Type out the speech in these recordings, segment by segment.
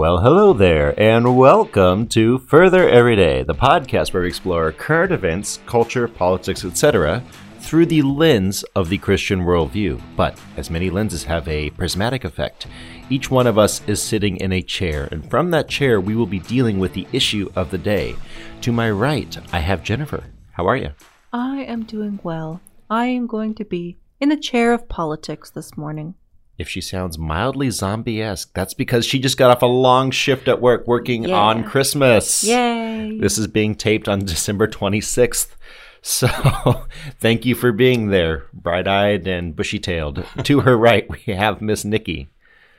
Well, hello there, and welcome to Further Every Day, the podcast where we explore current events, culture, politics, etc., through the lens of the Christian worldview. But as many lenses have a prismatic effect, each one of us is sitting in a chair, and from that chair, we will be dealing with the issue of the day. To my right, I have Jennifer. How are you? I am doing well. I am going to be in the chair of politics this morning. If she sounds mildly zombie esque, that's because she just got off a long shift at work working Yeah. on Christmas. Yay! This is being taped on December 26th. So thank you for being there, bright eyed and bushy tailed. to her right, we have Miss Nikki.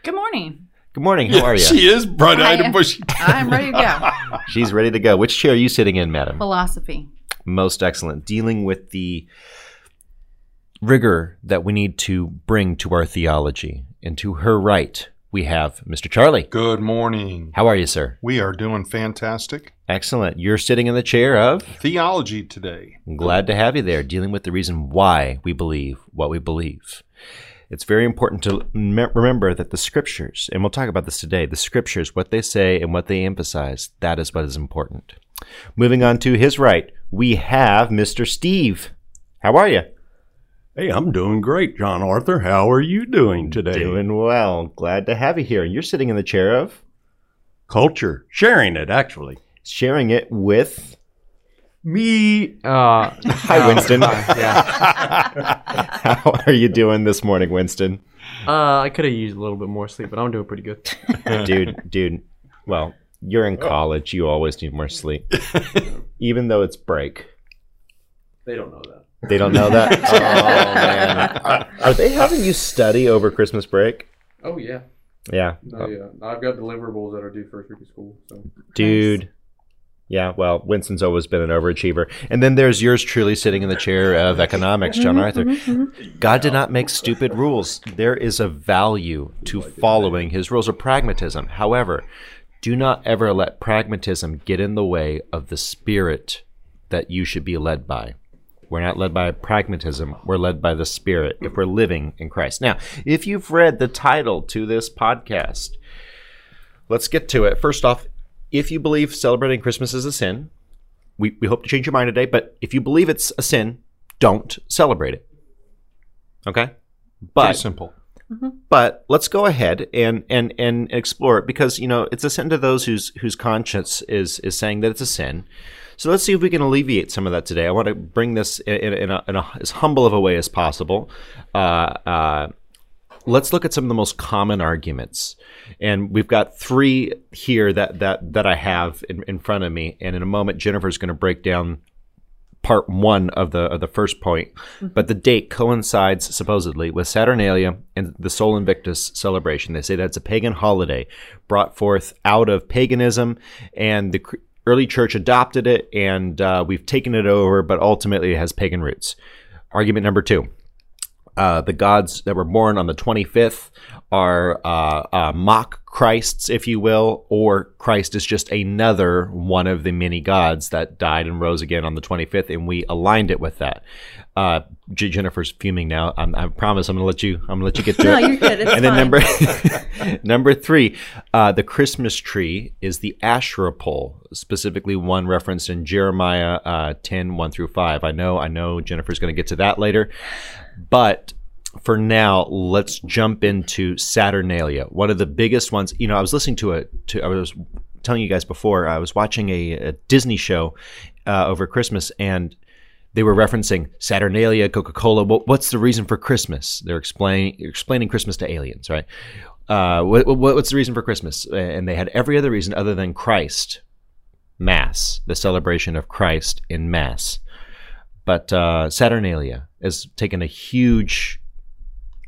Good morning. Good morning. How are you? She is bright-eyed and am- bushy. I'm ready to go. She's ready to go. Which chair are you sitting in, madam? Philosophy. Most excellent. Dealing with the rigor that we need to bring to our theology. And to her right, we have Mr. Charlie. Good morning. How are you, sir? We are doing fantastic Excellent. You're sitting in the chair of. theology today. I'm glad to have you there, dealing with the reason why we believe what we believe. It's very important to me- remember that the scriptures, and we'll talk about this today, the scriptures, what they say and what they emphasize, that is what is important. Moving on to his right, we have Mr. Steve. How are you? Hey, I'm doing great, John Arthur. How are you doing today? Doing well. Glad to have you here. You're sitting in the chair of culture, sharing it actually. sharing it with. Me. Uh, Hi, Winston. yeah. How are you doing this morning, Winston? Uh, I could have used a little bit more sleep, but I'm doing pretty good. dude, dude. Well, you're in college. You always need more sleep, even though it's break. They don't know that. They don't know that. oh man, are, are they having you study over Christmas break? Oh yeah. Yeah, No, yeah. I've got deliverables that are due first week of school. So dude. Yeah, well, Winston's always been an overachiever. And then there's yours truly sitting in the chair of mm-hmm. economics, John mm-hmm, Arthur. Mm-hmm, God did not make stupid rules. There is a value to following his rules of pragmatism. However, do not ever let pragmatism get in the way of the spirit that you should be led by. We're not led by pragmatism. We're led by the Spirit if we're living in Christ. Now, if you've read the title to this podcast, let's get to it. First off, if you believe celebrating Christmas is a sin, we, we hope to change your mind today, but if you believe it's a sin, don't celebrate it. Okay? Pretty But simple. Mm-hmm. but let's go ahead and and and explore it because you know it's a sin to those whose whose conscience is is saying that it's a sin. So let's see if we can alleviate some of that today. I want to bring this in, in, a, in a, as humble of a way as possible. Uh, uh, let's look at some of the most common arguments, and we've got three here that that that I have in, in front of me. And in a moment, Jennifer's going to break down part one of the of the first point, but the date coincides supposedly with Saturnalia and the Sol Invictus celebration. They say that's a pagan holiday brought forth out of paganism, and the early church adopted it, and uh, we've taken it over, but ultimately it has pagan roots. Argument number two. Uh, the gods that were born on the 25th are uh, uh, mock Christs, if you will, or Christ is just another one of the many gods that died and rose again on the 25th, and we aligned it with that. Uh, J- Jennifer's fuming now. I'm, I promise I'm going to let you. I'm going to let you get through No, it. you're good. It's and then fine. number number three, uh, the Christmas tree is the Asherah pole, specifically one referenced in Jeremiah uh, 10, 1 through 5. I know, I know Jennifer's going to get to that later. But for now, let's jump into Saturnalia, one of the biggest ones. You know, I was listening to a, to, I was telling you guys before, I was watching a, a Disney show uh, over Christmas and they were referencing Saturnalia, Coca Cola. What, what's the reason for Christmas? They're explaining explaining Christmas to aliens, right? Uh, what, what, what's the reason for Christmas? And they had every other reason other than Christ, Mass, the celebration of Christ in Mass. But uh, Saturnalia has taken a huge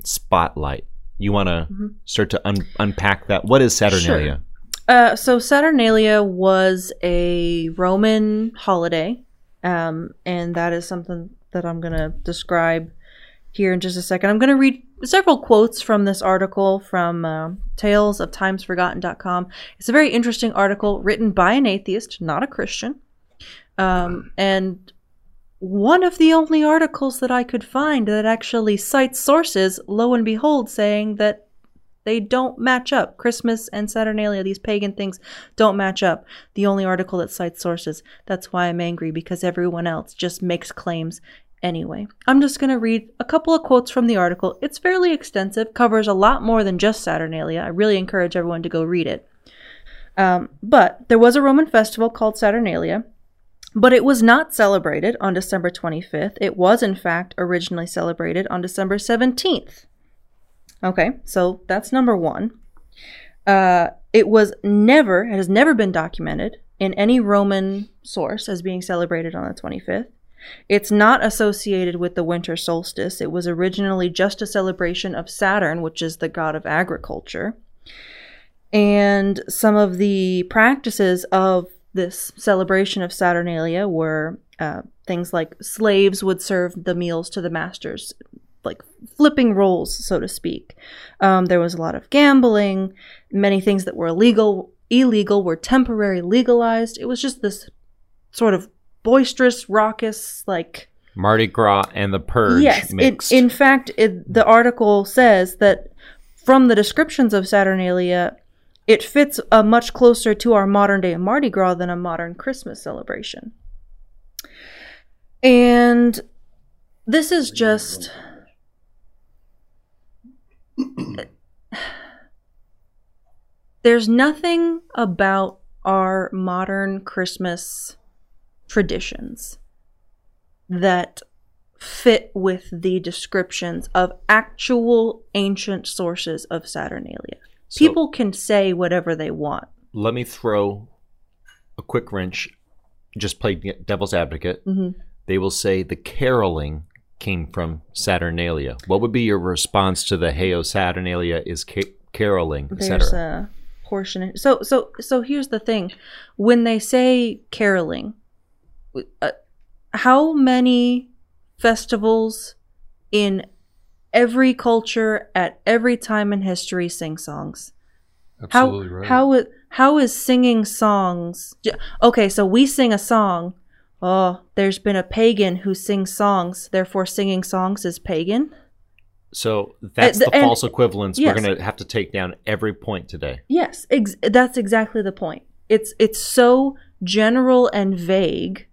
spotlight. You want to start to un- unpack that? What is Saturnalia? Uh, so Saturnalia was a Roman holiday, um, and that is something that I'm going to describe here in just a second. I'm going to read several quotes from this article from uh, talesoftimesforgotten.com. It's a very interesting article written by an atheist, not a Christian. Um, and one of the only articles that I could find that actually cites sources, lo and behold, saying that They don't match up. Christmas and Saturnalia, these pagan things, don't match up. The only article that cites sources. That's why I'm angry because everyone else just makes claims anyway. I'm just going to read a couple of quotes from the article. It's fairly extensive, covers a lot more than just Saturnalia. I really encourage everyone to go read it. Um, but there was a Roman festival called Saturnalia, but it was not celebrated on December 25th. It was, in fact, originally celebrated on December 17th. Okay, so that's number one. Uh, it was never, it has never been documented in any Roman source as being celebrated on the 25th. It's not associated with the winter solstice. It was originally just a celebration of Saturn, which is the god of agriculture. And some of the practices of this celebration of Saturnalia were uh, things like slaves would serve the meals to the masters, like flipping roles, so to speak. Um, there was a lot of gambling. Many things that were illegal illegal were temporarily legalized. It was just this sort of boisterous, raucous, like Mardi Gras and the Purge yes. It, in fact, it, the article says that from the descriptions of Saturnalia, it fits uh, much closer to our modern day Mardi Gras than a modern Christmas celebration. And this is just. There's nothing about our modern Christmas traditions that fit with the descriptions of actual ancient sources of Saturnalia. So- People can say whatever they want. Let me throw a quick wrench, just play devil's advocate. Mhm. They will say the caroling came from Saturnalia. What would be your response to the Heyo Saturnalia is ca- caroling, etc.? a portion. So so so here's the thing: when they say caroling, uh, how many festivals in every culture at every time in history sing songs? Absolutely how right. how how is singing songs okay so we sing a song oh there's been a pagan who sings songs therefore singing songs is pagan So that's the and- false equivalence yes. we're going to have to take down every point today. yes ex- that's exactly the point it's it's so general and vague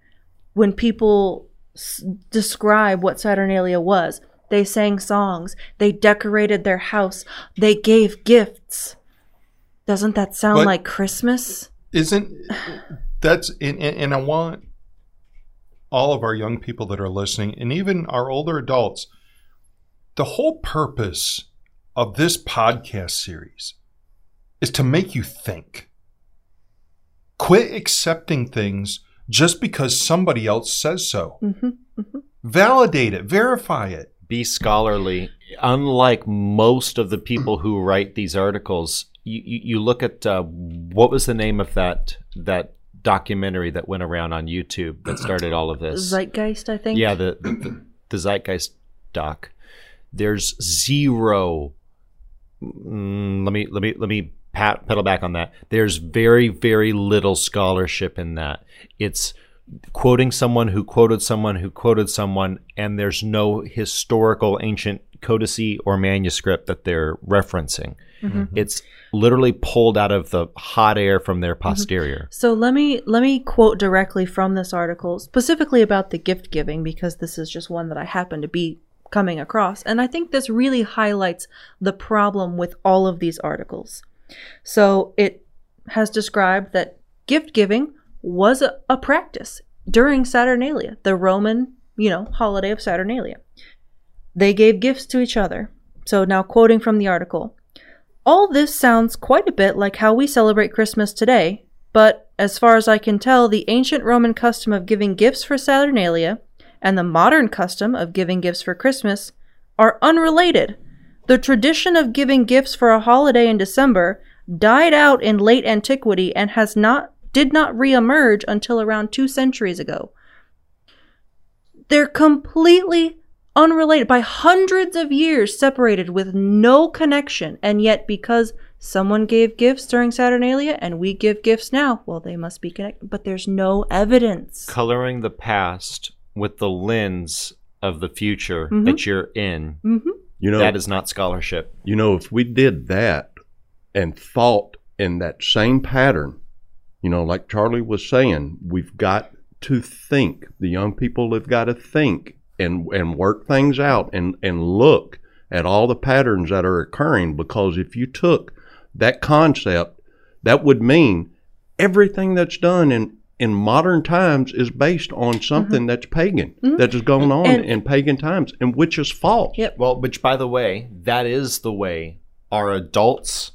when people s- describe what saturnalia was they sang songs they decorated their house they gave gifts doesn't that sound But- like christmas Isn't that's and, and I want all of our young people that are listening, and even our older adults, the whole purpose of this podcast series is to make you think. Quit accepting things just because somebody else says so. hmm Validate it, verify it. Be scholarly. Unlike most of the people who write these articles, you, you, you look at uh, what was the name of that that documentary that went around on YouTube that started all of this? zeitgeist i think Yeah, the, the, the, Zeitgeist doc. There's zero. Mm, let me let me let me pat, pedal back on that. There's very very little scholarship in that. It's quoting someone who quoted someone who quoted someone, and there's no historical ancient codice or manuscript that they're referencing. Mm-hmm. It's literally pulled out of the hot air from their mm-hmm. posterior. So let me let me quote directly from this article, specifically about the gift giving, because this is just one that I happen to be coming across, and I think this really highlights the problem with all of these articles. So it has described that gift giving was a, a practice during Saturnalia, the Roman, you know, holiday of Saturnalia. They gave gifts to each other. So now quoting from the article. All this sounds quite a bit like how we celebrate Christmas today, but as far as I can tell, the ancient Roman custom of giving gifts for Saturnalia and the modern custom of giving gifts for Christmas are unrelated. The tradition of giving gifts for a holiday in December died out in late antiquity and has not did not reemerge until around 2 centuries ago. They're completely unrelated by hundreds of years separated with no connection and yet because someone gave gifts during saturnalia and we give gifts now well they must be connected but there's no evidence Coloring the past with the lens of the future Mhm. that you're in hmm You know, that is not scholarship. You know, if we did that and thought in that same pattern, you know, like Charlie was saying, we've got to think. The young people have got to think and and work things out and and look at all the patterns that are occurring because if you took that concept, that would mean everything that's done in in modern times is based on something mm-hmm. that's pagan mm-hmm. that has gone on And- in pagan times and which is false. Yep. Well, which by the way, that is the way our adults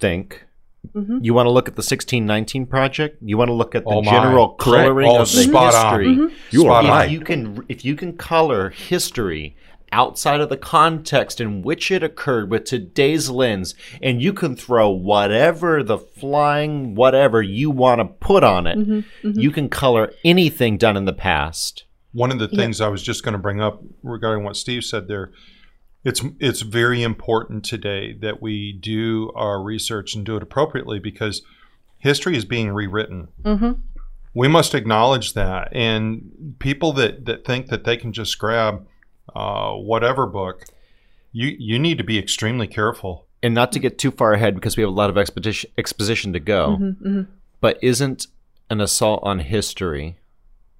think. Mhm. You want to look at the 1619 project? You want to look at the Oh general coloring Oh, of the spot on. history. Mm-hmm. You are Spot if on. you can if you can color history outside of the context in which it occurred with today's lens and you can throw whatever the flying whatever you want to put on it mm-hmm. Mm-hmm. you can color anything done in the past One of the things I was just going to bring up regarding what Steve said there, it's it's very important today that we do our research and do it appropriately because history is being rewritten. Mhm. We must acknowledge that, and people that that think that they can just grab uh, whatever book, you you need to be extremely careful. and not to get too far ahead because we have a lot of expedition, exposition to go but isn't an assault on history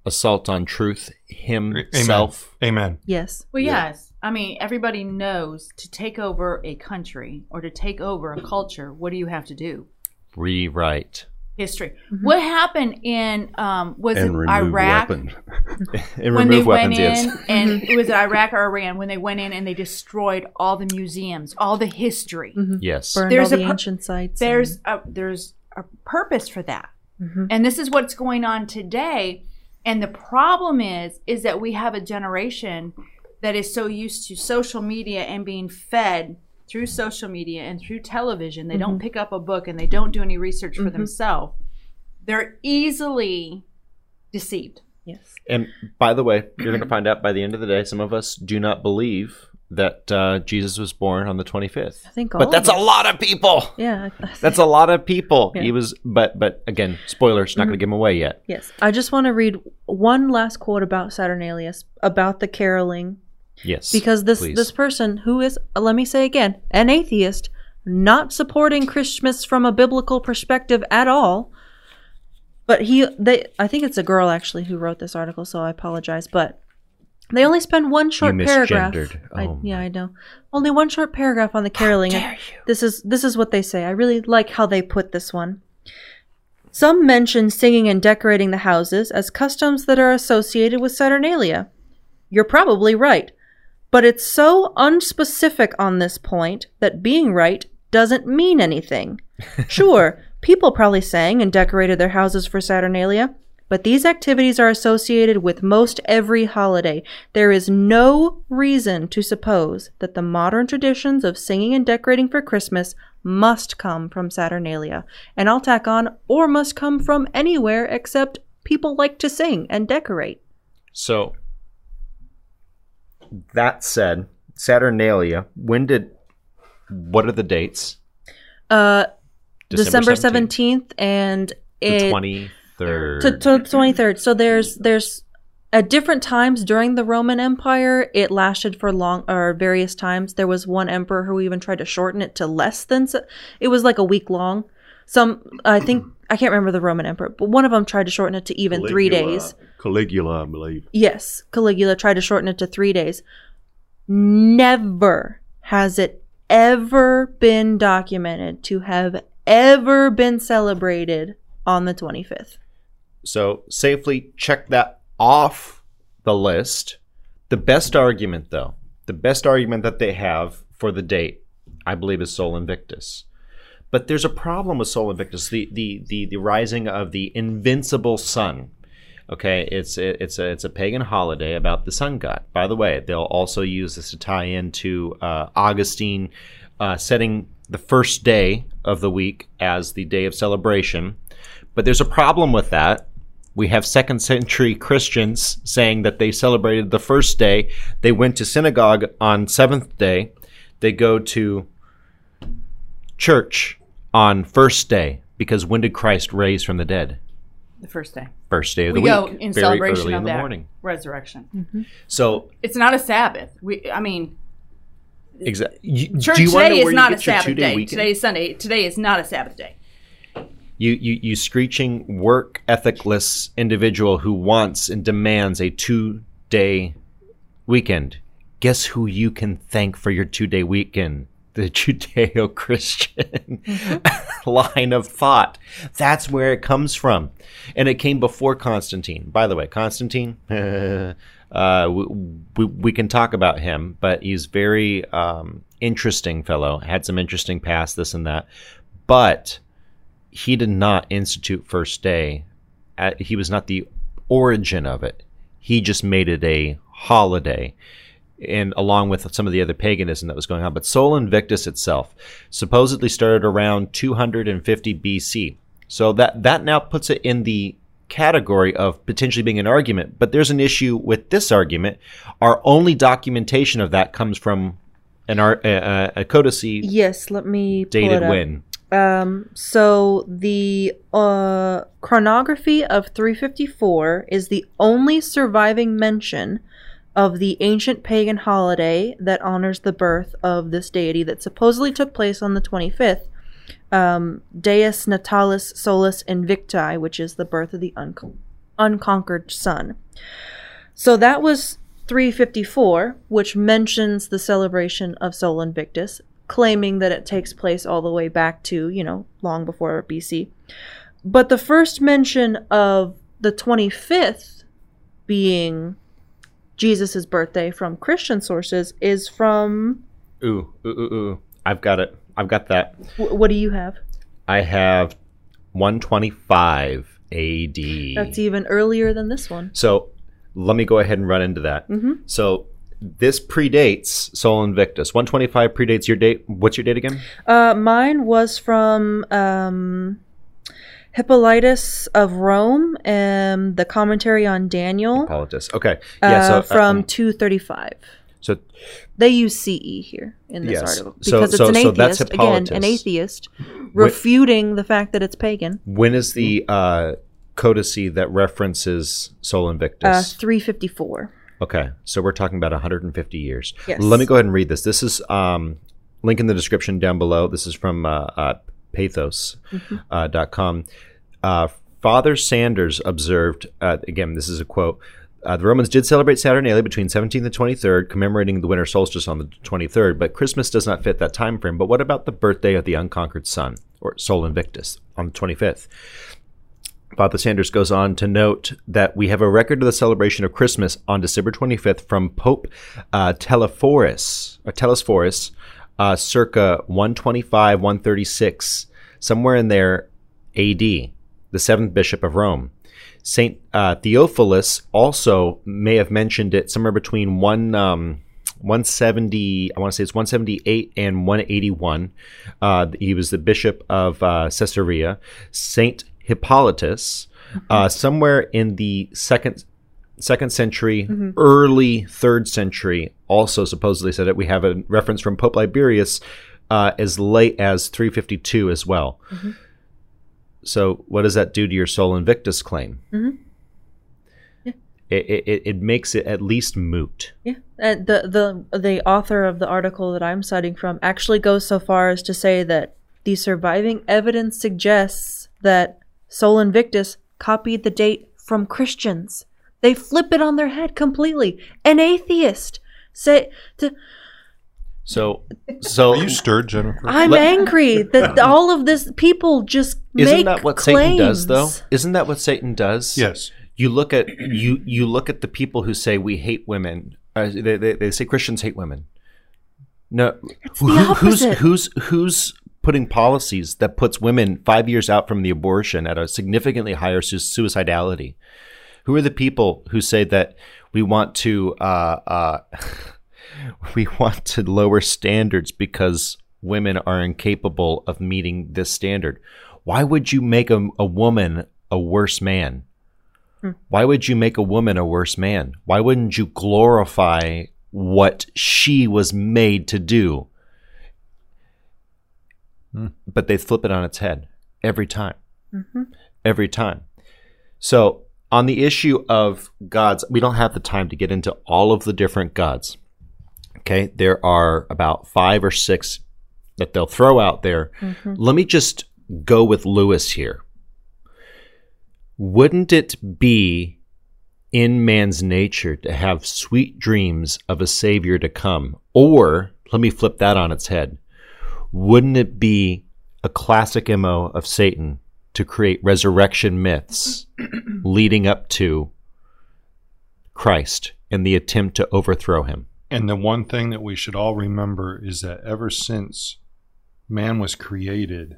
assault on truth himself Amen. Yes. Well, yes. I mean, everybody knows to take over a country or to take over a culture, what do you have to do? rewrite History. What happened in um, was and it Iraq weapons. and when they weapons went yes in and it was it Iraq or Iran when they went in and they destroyed all the museums, all the history. yes Burned There's all a the pu- ancient sites. there's a there's a purpose for that Mhm. and this is what's going on today and the problem is is that we have a generation that is so used to social media and being fed through social media and through television. They don't mm-hmm. pick up a book and they don't do any research for mm-hmm. themselves. They're easily deceived. Yes. and by the way you're going to find out by the end of the day some of us do not believe that uh, jesus was born on the 25th I think all but that's of a lot of people. Yeah. I- I that's a lot of people. Yeah. he was but but again spoilers not going to mm-hmm. give him away yet. Yes. I just want to read one last quote about Saturnalia about the caroling yes because this please. this person who is uh, let me say again an atheist not supporting Christmas from a biblical perspective at all but he they I think it's a girl actually who wrote this article so I apologize but they only spend one short paragraph. misgendered. I, Oh yeah, I know. Only one short paragraph on the caroling. This is this is what they say. I really like how they put this one. Some mention singing and decorating the houses as customs that are associated with Saturnalia. You're probably right, but it's so unspecific on this point that being right doesn't mean anything. Sure, people probably sang and decorated their houses for Saturnalia, but these activities are associated with most every holiday. There is no reason to suppose that the modern traditions of singing and decorating for Christmas must come from Saturnalia. And I'll tack on, or must come from anywhere except people like to sing and decorate. So that said, Saturnalia, when did what are the dates? Uh, December 17th, 17th and The it, twenty third. to, to 23rd. So there's there's at different times during the Roman Empire, it lasted for long or various times. There was one emperor who even tried to shorten it to less than it was like a week long. Some I think I can't remember the Roman emperor, but one of them tried to shorten it to even three days. Caligula, I believe. Yes, Caligula tried to shorten it to three days. Never has it ever been documented to have ever been celebrated on the 25th. So safely check that off the list. The best argument, though, the best argument that they have for the date, I believe, is Sol Invictus. But there's a problem with Sol Invictus, the the the, the rising of the invincible sun. Okay, it's it's a it's a pagan holiday about the sun god. By the way, they'll also use this to tie into uh, Augustine uh, setting the first day of the week as the day of celebration. But there's a problem with that. We have second century Christians saying that they celebrated the first day. They went to synagogue on seventh day. They go to church on first day because when did Christ raise from the dead? The first day. First day of the We the go week, in very celebration early of in the that morning. resurrection. Mm-hmm. So It's not a Sabbath. We, I mean, Exactly. Church do you today where is you not a Sabbath two-day day. weekend? Today is Sunday. Today is not a Sabbath day. You, you, you screeching work ethicless individual who wants and demands a two day weekend. Guess who you can thank for your two day weekend? The Judeo Christian line of thought. That's where it comes from. And it came before Constantine. By the way, Constantine, uh, we, we, can talk about him, but he's very um, interesting fellow. Had some interesting past, this and that. But he did not institute first day. Uh, he was not the origin of it. He just made it a holiday, and along with some of the other paganism that was going on. But Sol Invictus itself supposedly started around 250 BC. So that that now puts it in the category of potentially being an argument. But there's an issue with this argument. Our only documentation of that comes from an uh, a codice Yes, let me dated when. Um, so the uh, chronography of 354 is the only surviving mention of the ancient pagan holiday that honors the birth of this deity that supposedly took place on the 25th. Um, Deus Natalis Solis Invicti, which is the birth of the uncon- unconquered sun. So that was 354, which mentions the celebration of Sol Invictus, claiming that it takes place all the way back to, you know, long before BC. But the first mention of the 25th being Jesus' birthday from Christian sources is from. Ooh, ooh, ooh, ooh. I've got it. I've got that. wh- What do you have? I have 125 AD. That's even earlier than this one. so let me go ahead and run into that. Mhm. So this predates Sol Invictus. 125 predates your date. What's your date again? Uh, mine was from um, Hippolytus of Rome, and the commentary on Daniel Hippolytus. Okay. Yeah. uh, so from um, 235. so They use CE here in this Yes. article because so- it's an so that's atheist. Again, an atheist refuting the fact that it's pagan. when is the uh, codice that references Sol Uh, Invictus? 354. Okay, so we're talking about 150 years. Yes. Let me go ahead and read this. This is um, link in the description down below. This is from uh, uh, Patheos.com. Uh, dot com. uh, Father Sanders observed, uh, again, this is a quote. Uh, the Romans did celebrate Saturnalia between 17th and 23rd, commemorating the winter solstice on the 23rd, but Christmas does not fit that time frame. But what about the birthday of the unconquered sun, or Sol Invictus, on the 25th? Father Sanders goes on to note that we have a record of the celebration of Christmas on December 25th from Pope uh, Telephorus, or Telesphorus, uh, circa 125, 136, somewhere in there, AD, the seventh bishop of Rome. Saint uh, Theophilus also may have mentioned it somewhere between one. Um, 170, I want to say it's 178 and 181. Uh, he was the bishop of uh, Caesarea. Saint Hippolytus, uh, somewhere in the second second century, early third century, also supposedly said it. We have a reference from Pope Liberius uh, as late as 352 as well. So, what does that do to your Sol Invictus claim? Mhm. Yeah. It, it, it makes it at least moot. Yeah, and the the the author of the article that I'm citing from actually goes so far as to say that the surviving evidence suggests that Sol Invictus copied the date from Christians. They flip it on their head completely. An atheist say, to, So, so Are you stirred, Jennifer? "I'm Let- angry that all of this people just isn't make that what claims. Satan does, though? Isn't that what Satan does? yes. you look at you you look at the people who say we hate women. Uh, they, they they say Christians hate women. No, It's the who's opposite. who's who's putting policies that puts women five years out from the abortion at a significantly higher su- suicidality? Who are the people who say that we want to uh, uh, we want to lower standards because women are incapable of meeting this standard? Why would you make a, a woman a worse man? Why would you make a woman a worse man? Why wouldn't you glorify what she was made to do? But they flip it on its head every time. Every time. So, on the issue of gods, we don't have the time to get into all of the different gods. Okay, there are about five or six that they'll throw out there. Mm-hmm. Let me just go with Lewis here. Wouldn't it be in man's nature to have sweet dreams of a savior to come? Or, let me flip that on its head. Wouldn't it be a classic MO of Satan to create resurrection myths leading up to Christ and the attempt to overthrow him? And the one thing that we should all remember is that ever since man was created,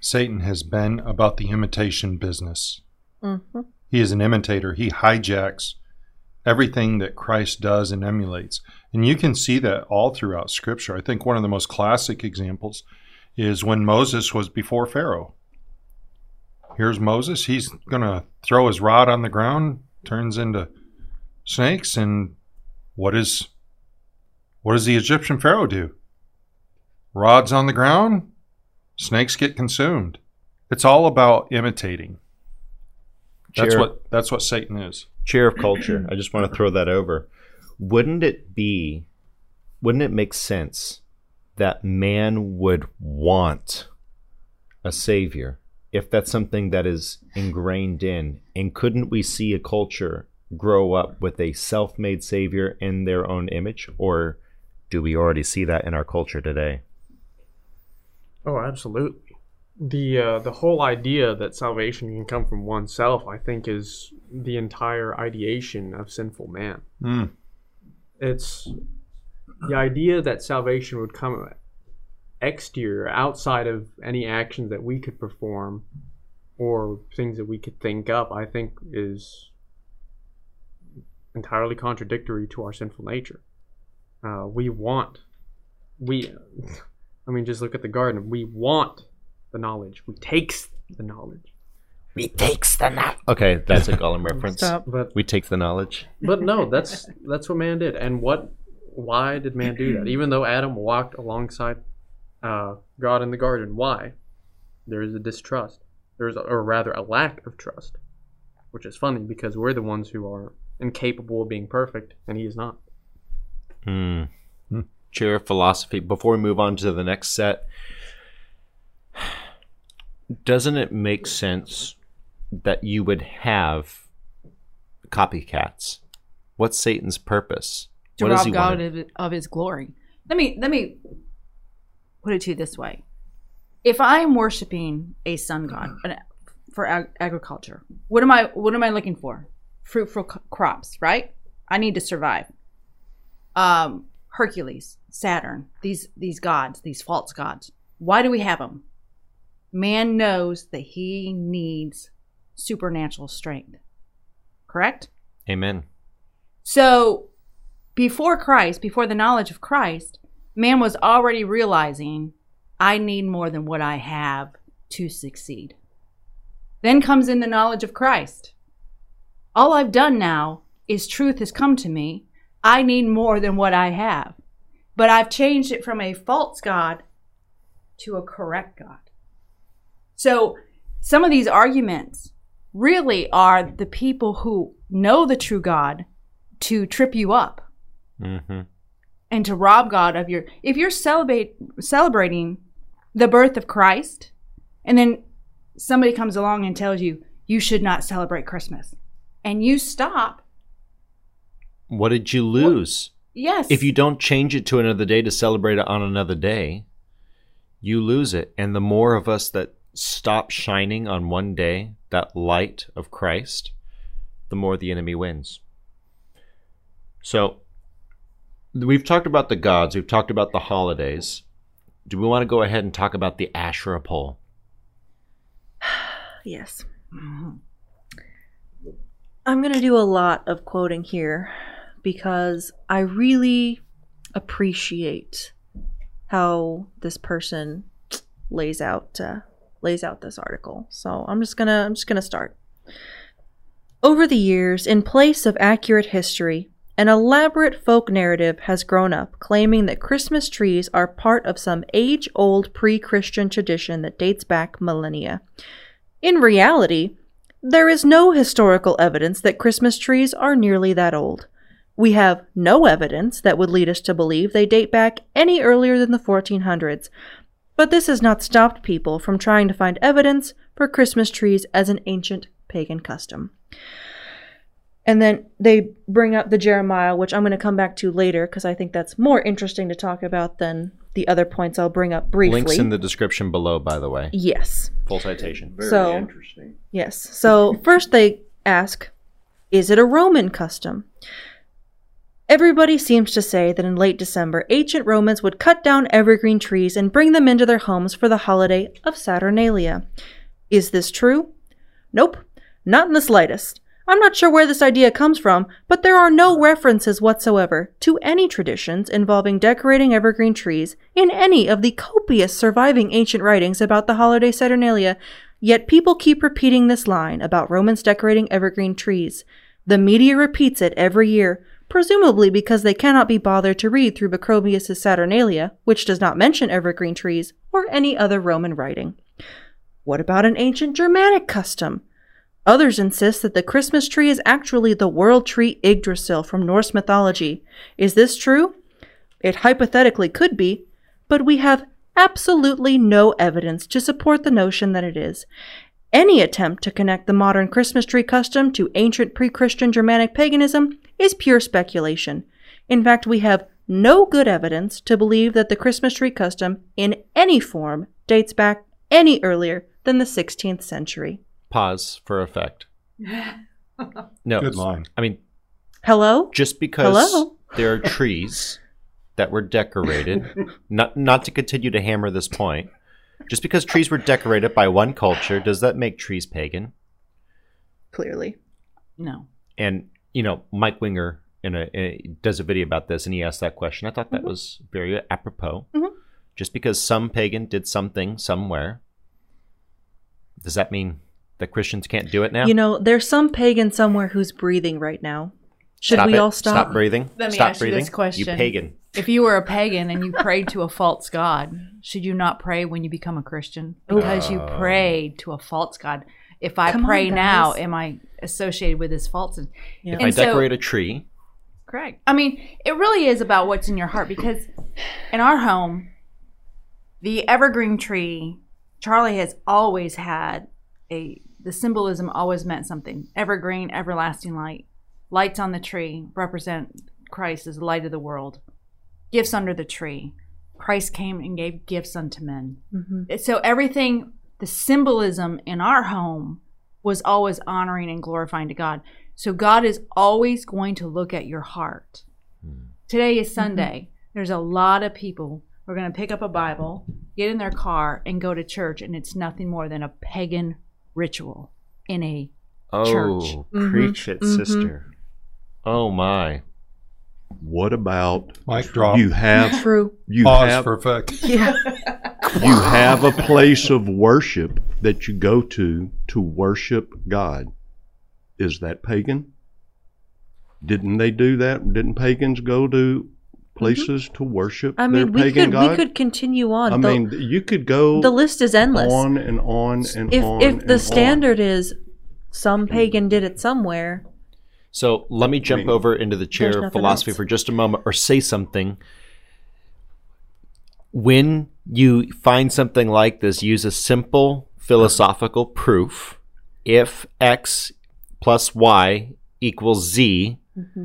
Satan has been about the imitation business. Mm-hmm. He is an imitator. He hijacks everything that Christ does and emulates. And you can see that all throughout Scripture. I think one of the most classic examples is when Moses was before Pharaoh. Here's Moses. He's going to throw his rod on the ground, turns into snakes, and what is what does the Egyptian Pharaoh do? Rods on the ground, snakes get consumed. It's all about imitating. That's Chair- what that's what Satan is. chair of culture. I just want to throw that over. Wouldn't it be, wouldn't it make sense that man would want a savior if that's something that is ingrained in? And couldn't we see a culture grow up with a self made savior in their own image? Or do we already see that in our culture today? Oh, absolutely. The uh, the whole idea that salvation can come from oneself, I think, is the entire ideation of sinful man. Mm. It's the idea that salvation would come exterior, outside of any actions that we could perform or things that we could think up. I think is entirely contradictory to our sinful nature. Uh, we want, we, I mean, just look at the garden. We want the knowledge. We takes the knowledge. We takes the knowledge. Okay, that's a Gollum reference. Stop. But We takes the knowledge. but no, that's that's what man did. And what? Why did man do that? Even though Adam walked alongside uh, God in the garden, why? There is a distrust. There is, a, or rather, a lack of trust, which is funny because we're the ones who are incapable of being perfect, and he is not. Hmm. Chair of philosophy. Before we move on to the next set, doesn't it make sense that you would have copycats? What's Satan's purpose? to what does rob he God want? of, of his glory. Let me let me put it to you this way: If I am worshiping a sun god for ag- agriculture, what am I what am I looking for? Fruitful c- crops, right? I need to survive. Um, Hercules, Saturn, these these gods, these false gods. Why do we have them? Man knows that he needs supernatural strength. Correct? Amen. So, before Christ, before the knowledge of Christ, man was already realizing, I need more than what I have to succeed. Then comes in the knowledge of Christ. All I've done now is truth has come to me. I need more than what I have. But I've changed it from a false God to a correct God. So, some of these arguments really are the people who know the true God to trip you up hmm and to rob God of your. If you're celebrate celebrating the birth of Christ, and then somebody comes along and tells you you should not celebrate Christmas, and you stop, What did you lose? yes, If you don't change it to another day to celebrate it on another day, you lose it. And the more of us that stop shining on one day, that light of Christ, the more the enemy wins. So, we've talked about the gods, we've talked about the holidays. Do we want to go ahead and talk about the Asherah pole? Yes. I'm going to do a lot of quoting here because I really appreciate how this person lays out uh, lays out this article. So I'm just gonna I'm just gonna start. Over the years, in place of accurate history, an elaborate folk narrative has grown up claiming that Christmas trees are part of some age old pre Christian tradition that dates back millennia. In reality, there is no historical evidence that Christmas trees are nearly that old. We have no evidence that would lead us to believe they date back any earlier than the 1400s, but this has not stopped people from trying to find evidence for Christmas trees as an ancient pagan custom. And then they bring up the Jeremiah, which I'm going to come back to later because I think that's more interesting to talk about than the other points I'll bring up briefly. Links in the description below, by the way. yes. Full citation. Very So- interesting. Yes. So first they ask, is it a Roman custom? Everybody seems to say that in late December, ancient Romans would cut down evergreen trees and bring them into their homes for the holiday of Saturnalia. Is this true? Nope, not in the slightest. I'm not sure where this idea comes from, but there are no references whatsoever to any traditions involving decorating evergreen trees in any of the copious surviving ancient writings about the holiday Saturnalia, yet people keep repeating this line about Romans decorating evergreen trees. The media repeats it every year, presumably because they cannot be bothered to read through Macrobius's Saturnalia, which does not mention evergreen trees or any other Roman writing. What about an ancient Germanic custom? Others insist that the Christmas tree is actually the world tree Yggdrasil from Norse mythology. Is this true? It hypothetically could be, but we have absolutely no evidence to support the notion that it is. Any attempt to connect the modern Christmas tree custom to ancient pre Christian Germanic paganism is pure speculation. In fact, we have no good evidence to believe that the Christmas tree custom, in any form, dates back any earlier than the 16th century. Pause for effect. No. Good line. I mean, Hello? just because Hello? there are trees that were decorated, not not to continue to hammer this point, just because trees were decorated by one culture, does that make trees pagan? Clearly. No. And you know, Mike Winger in a, in- does a video about this, and he asked that question. I thought that Mm-hmm. was very apropos. Mhm. Just because some pagan did something somewhere, does that mean that Christians can't do it now? You know, there's some pagan somewhere who's breathing right now. Should Stop we it. all stop? Stop breathing. Let me stop ask you breathing. this question. You pagan. If you were a pagan and you prayed to a false god, should you not pray when you become a Christian? Because you oh. prayed to a false god. If I Come on, pray now, am I associated with this false? Yeah. If And I so- decorate a tree, Correct. I mean, it really is about what's in your heart because in our home, the evergreen tree, Charlie has always had a the symbolism always meant something. Evergreen, everlasting light. Lights on the tree represent Christ as the light of the world. Gifts under the tree. Christ came and gave gifts unto men. Mhm. So everything, the symbolism in our home was always honoring and glorifying to God. So God is always going to look at your heart. Today is Sunday. There's a lot of people who are going to pick up a Bible, get in their car, and go to church, and it's nothing more than a pagan ritual in a oh, Church. Mhm. preach it, Mhm. sister. Oh my. What about Mic drop. you have True. you Pause have for effect. Yeah. you have a place of worship that you go to to worship God. Is that pagan? Didn't they do that? Didn't pagans go to Mm-hmm. places to worship I their mean, we pagan could god? we could continue on. I the, mean, you could go the list is endless. on and on and if on. if the and standard is some pagan did it somewhere, So let me jump mean, over into the chair of philosophy else. for just a moment or say something. When you find something like this, use a simple philosophical proof. If x plus y equals z, mm-hmm.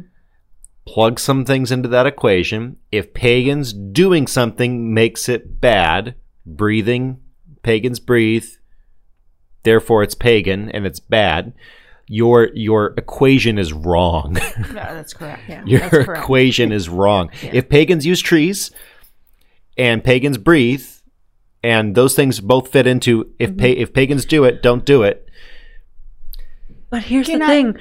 Plug some things into that equation. If pagans doing something makes it bad, breathing, pagans breathe, therefore it's pagan and it's bad. Your your equation is wrong. No, that's correct. Yeah, Your that's correct. equation is wrong. If pagans use trees and pagans breathe, and those things both fit into if Mm-hmm. pa- if pagans do it, don't do it. but here's Can the I- thing: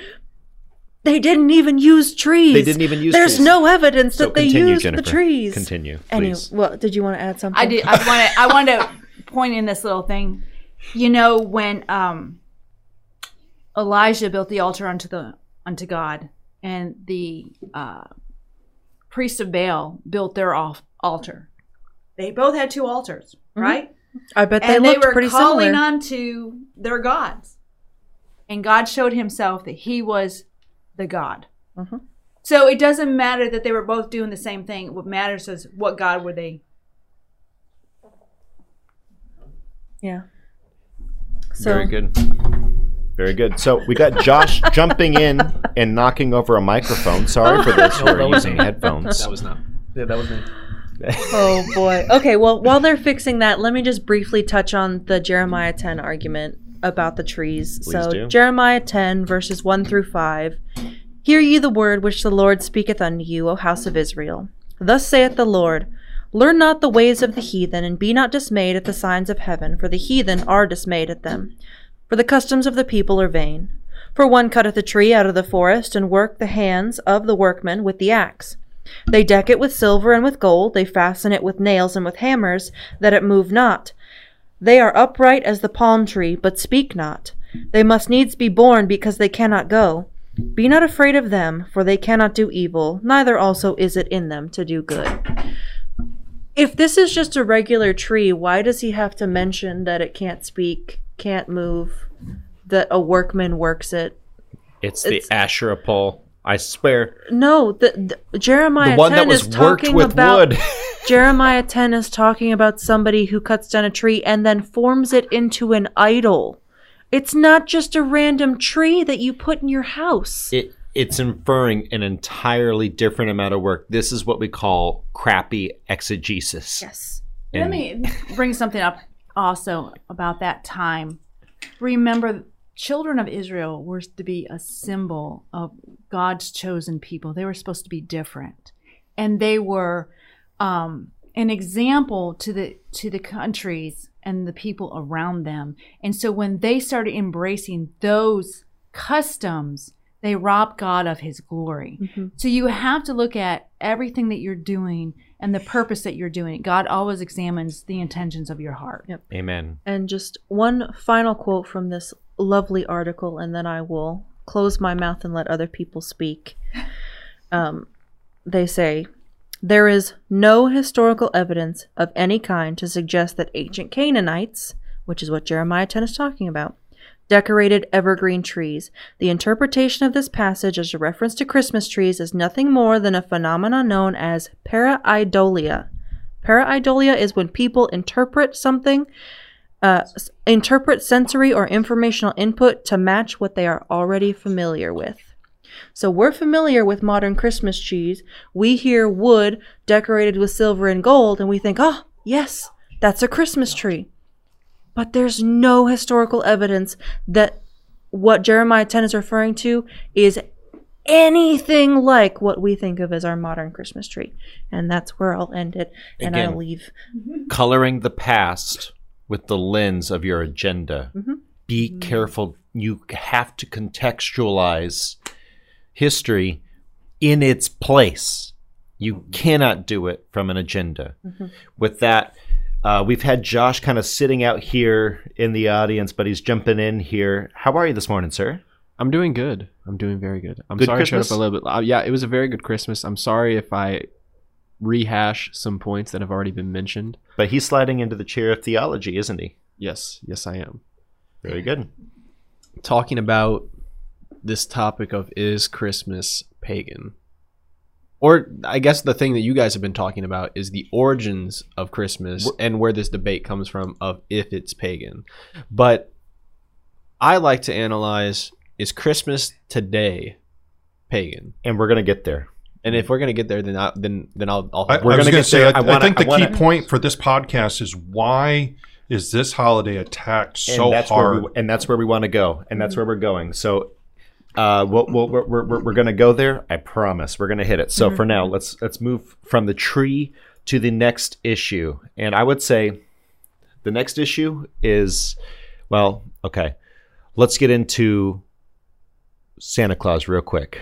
they didn't even use trees. They didn't even use There's trees. no evidence So that they continue, used Jennifer. the trees. Continue, Anyway, please. well, did you want to add something? I did. I wanted. I wanted to point in this little thing. You know when um, Elijah built the altar unto the unto God, and the uh, priests of Baal built their off altar. They both had two altars, right? I bet they and they were pretty calling similar. unto their gods, and God showed Himself that He was the God. Mhm. So it doesn't matter that they were both doing the same thing. What matters is what God were they. Yeah. So Very good. Very good. So we got Josh jumping in and knocking over a microphone. Sorry for those who that are using me. headphones. That was not. Yeah, that was me. Oh boy. Okay, well, while they're fixing that, let me just briefly touch on the Jeremiah 10 argument about the trees. Please so, do. Jeremiah 10, verses 1 through 5. Hear ye the word which the Lord speaketh unto you, O house of Israel. Thus saith the Lord Learn not the ways of the heathen, and be not dismayed at the signs of heaven, for the heathen are dismayed at them. For the customs of the people are vain. For one cutteth a tree out of the forest, and work the hands of the workmen with the axe. They deck it with silver and with gold, they fasten it with nails and with hammers, that it move not. They are upright as the palm tree, but speak not. They must needs be born because they cannot go. Be not afraid of them, for they cannot do evil, neither also is it in them to do good. If this is just a regular tree, why does he have to mention that it can't speak, can't move, that a workman works it? It's the It's- Asherah pole. I swear. No, the, the Jeremiah The one 10 that is was worked talking with about wood. Jeremiah 10 is talking about somebody who cuts down a tree and then forms it into an idol. It's not just a random tree that you put in your house. it it's inferring an entirely different amount of work. This is what we call crappy exegesis. yes. Let me bring something up also about that time. Remember, children of Israel were to be a symbol of God's chosen people. They were supposed to be different, and they were um, an example to the to the countries and the people around them. And so, when they started embracing those customs, they robbed God of His glory. So you have to look at everything that you're doing and the purpose that you're doing. it. God always examines the intentions of your heart. Amen. And just one final quote from this lovely article, and then I will close my mouth and let other people speak. Um, they say, There is no historical evidence of any kind to suggest that ancient Canaanites, which is what Jeremiah 10 is talking about, decorated evergreen trees. The interpretation of this passage as a reference to Christmas trees is nothing more than a phenomenon known as pareidolia. Pareidolia is when people interpret something uh, interpret sensory or informational input to match what they are already familiar with. So we're familiar with modern Christmas trees. We hear wood decorated with silver and gold, and we think, oh, yes, that's a Christmas tree. But there's no historical evidence that what Jeremiah 10 is referring to is anything like what we think of as our modern Christmas tree. And that's where I'll end it, and Again. I'll leave. Coloring the past with the lens of your agenda. Mhm. Be careful. You have to contextualize history in its place. You cannot do it from an agenda. With that, uh, we've had Josh kind of sitting out here in the audience, but he's jumping in here. How are you this morning, sir? I'm doing good. I'm doing very good. I'm Good sorry I showed Christmas? up a little bit. Uh, yeah, it was a very good Christmas. I'm sorry if I rehash some points that have already been mentioned. But he's sliding into the chair of theology, isn't he? Yes, yes, I am. Very good. Talking about this topic of is Christmas pagan? Or I guess the thing that you guys have been talking about is the origins of Christmas and where this debate comes from of if it's pagan. But I like to analyze is Christmas today pagan? And we're going to get there. And if we're gonna get there, then I, then then I'll. I'll I, We're I gonna going get to say, there. I, I wanna- I think the I wanna- key point for this podcast is why is this holiday attacked so and that's hard? Where we, and that's where we want to go, and that's where we're going. So, uh, we'll, we'll, we're we're, we're, we're going to go there. I promise. We're going to hit it. So for now, let's let's move from the tree to the next issue, and I would say the next issue is, well, okay, let's get into Santa Claus real quick.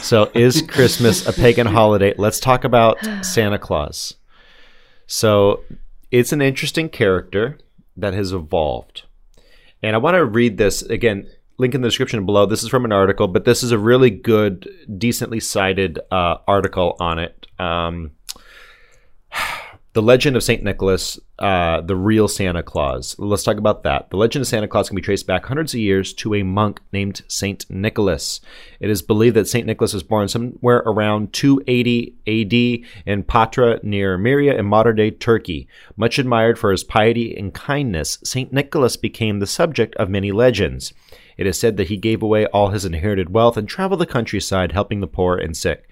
So, is Christmas a pagan holiday? Let's talk about Santa Claus. So, it's an interesting character that has evolved. And I want to read this again, link in the description below. This is from an article, but this is a really good, decently cited uh, article on it. Um, the legend of Saint Nicholas, uh, the real Santa Claus. Let's talk about that. The legend of Santa Claus can be traced back hundreds of years to a monk named Saint Nicholas. It is believed that Saint Nicholas was born somewhere around 280 AD in Patara near Myra in modern day Turkey. Much admired for his piety and kindness, Saint Nicholas became the subject of many legends. It is said that he gave away all his inherited wealth and traveled the countryside helping the poor and sick.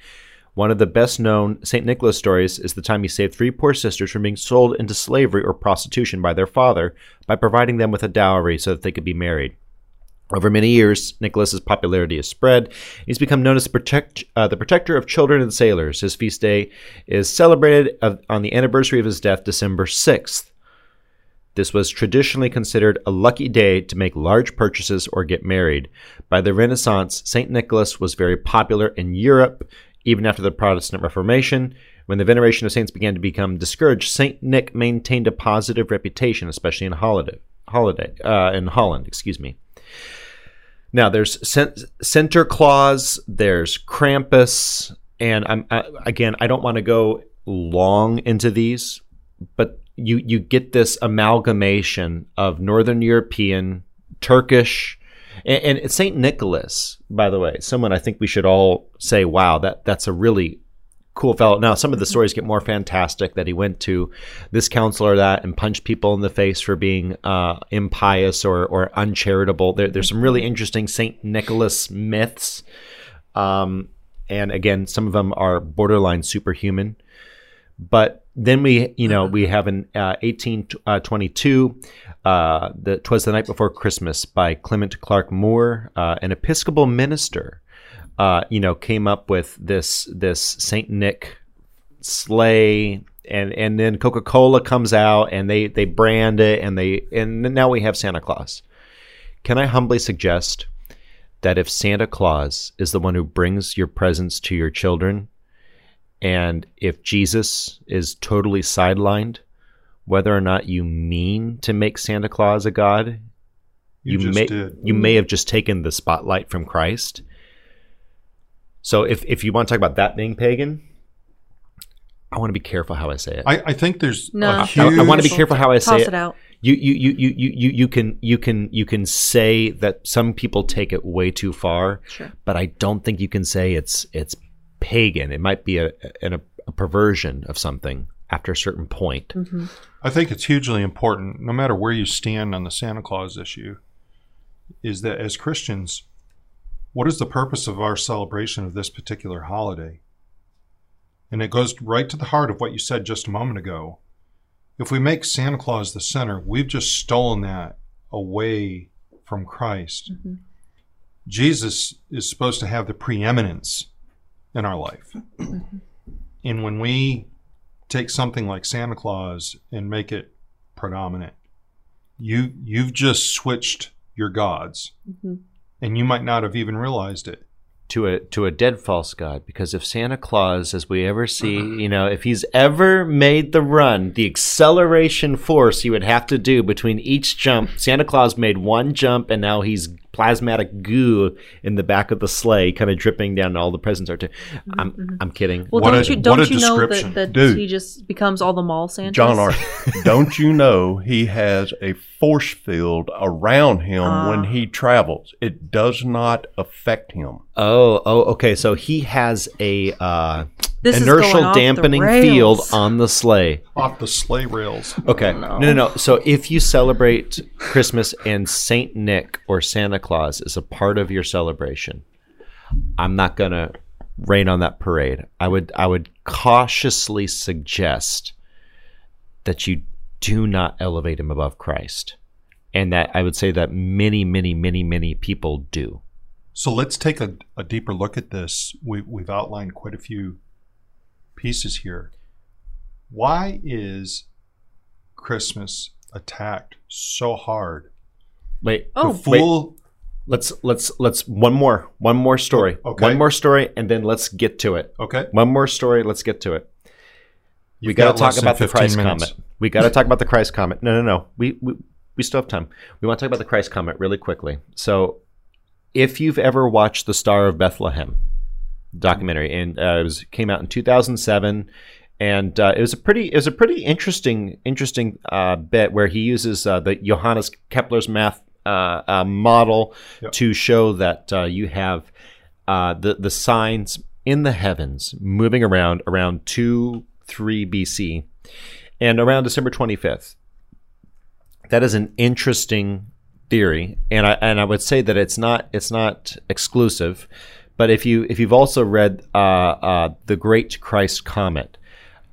One of the best known St. Nicholas stories is the time he saved three poor sisters from being sold into slavery or prostitution by their father by providing them with a dowry so that they could be married. Over many years, Nicholas's popularity has spread. He's become known as the, protect, uh, the protector of children and sailors. His feast day is celebrated of, on the anniversary of his death, December 6th. This was traditionally considered a lucky day to make large purchases or get married. By the Renaissance, St. Nicholas was very popular in Europe, even after the Protestant Reformation, when the veneration of saints began to become discouraged, Saint Nick maintained a positive reputation, especially in holiday, holiday uh, in Holland. Excuse me. Now there's Sinterklaas, there's Krampus, and I'm I, again I don't want to go long into these, but you you get this amalgamation of Northern European, Turkish, and, and Saint Nicholas, by the way, someone I think we should all say, "Wow, that that's a really cool fellow." Now, some of the stories get more fantastic that he went to this council or that and punched people in the face for being uh, impious or or uncharitable. There, there's some really interesting Saint Nicholas myths, um, and again, some of them are borderline superhuman. But then we, you know, we have in uh, 1822 uh, the "Twas the Night Before Christmas" by Clement Clarke Moore, uh, an Episcopal minister. Uh, you know, came up with this this Saint Nick sleigh, and and then Coca Cola comes out and they they brand it, and they and now we have Santa Claus. Can I humbly suggest that if Santa Claus is the one who brings your presents to your children, and if Jesus is totally sidelined, whether or not you mean to make Santa Claus a god, You, just may did. you may have just taken the spotlight from Christ. So if if you want to talk about that being pagan, I want to be careful how I say it. I, I think there's No. a I- I, huge. I want to be careful how I say Toss it. it out. You, you, you, you, you, you, you can you can you can say that some people take it way too far, Sure. but I don't think you can say it's it's pagan. It might be a, a, a perversion of something after a certain point. Mm-hmm. I think it's hugely important, no matter where you stand on the Santa Claus issue, is that as Christians, what is the purpose of our celebration of this particular holiday? And it goes right to the heart of what you said just a moment ago. If we make Santa Claus the center, we've just stolen that away from Christ. Mm-hmm. Jesus is supposed to have the preeminence in our life. And when we take something like Santa Claus and make it predominant, you you've just switched your gods, Mhm. and you might not have even realized it. To a to a dead false god because if Santa Claus, as we ever see, mm-hmm. you know, if he's ever made the run, the acceleration force he would have to do between each jump, Santa Claus made one jump and now he's plasmatic goo in the back of the sleigh, kind of dripping down. All the presents are too. Mm-hmm, I'm mm-hmm. I'm kidding. Well, What don't a- you don't what a you know that, that Dude. he just becomes all the mall Santas? John Art, don't you know he has a force field around him Ah. when he travels? It does not affect him. Oh, oh, okay. So he has a uh, This is going inertial dampening field on the sleigh. Off the sleigh rails. Okay. No. no, no, So if you celebrate Christmas and Saint Nick or Santa Claus is a part of your celebration, I'm not gonna rain on that parade. I would I would cautiously suggest that you do not elevate him above Christ. And that I would say that many, many, many, many people do. So let's take a, a deeper look at this. We, we've outlined quite a few pieces here. Why is Christmas attacked so hard? Wait, Oh, the wait. Let's let's let's one more one more story. Oh, okay. One more story, and then let's get to it. Okay. One more story. Let's get to it. we You've got got to talk about the 15 Christ minutes. comet. We got to talk about the Christ comet. No, no, no. We, we we still have time. We want to talk about the Christ comet really quickly. So, if you've ever watched the Star of Bethlehem documentary, and uh, it was came out in 2007, and uh, it was a pretty it was a pretty interesting interesting uh, bit where he uses uh, the Johannes Kepler's math uh, uh, model Yep. to show that uh, you have uh, the the signs in the heavens moving around around two three BC, and around December twenty fifth. That is an interesting theory, and I and I would say that it's not it's not exclusive, but if you if you've also read uh, uh, the Great Christ Comet,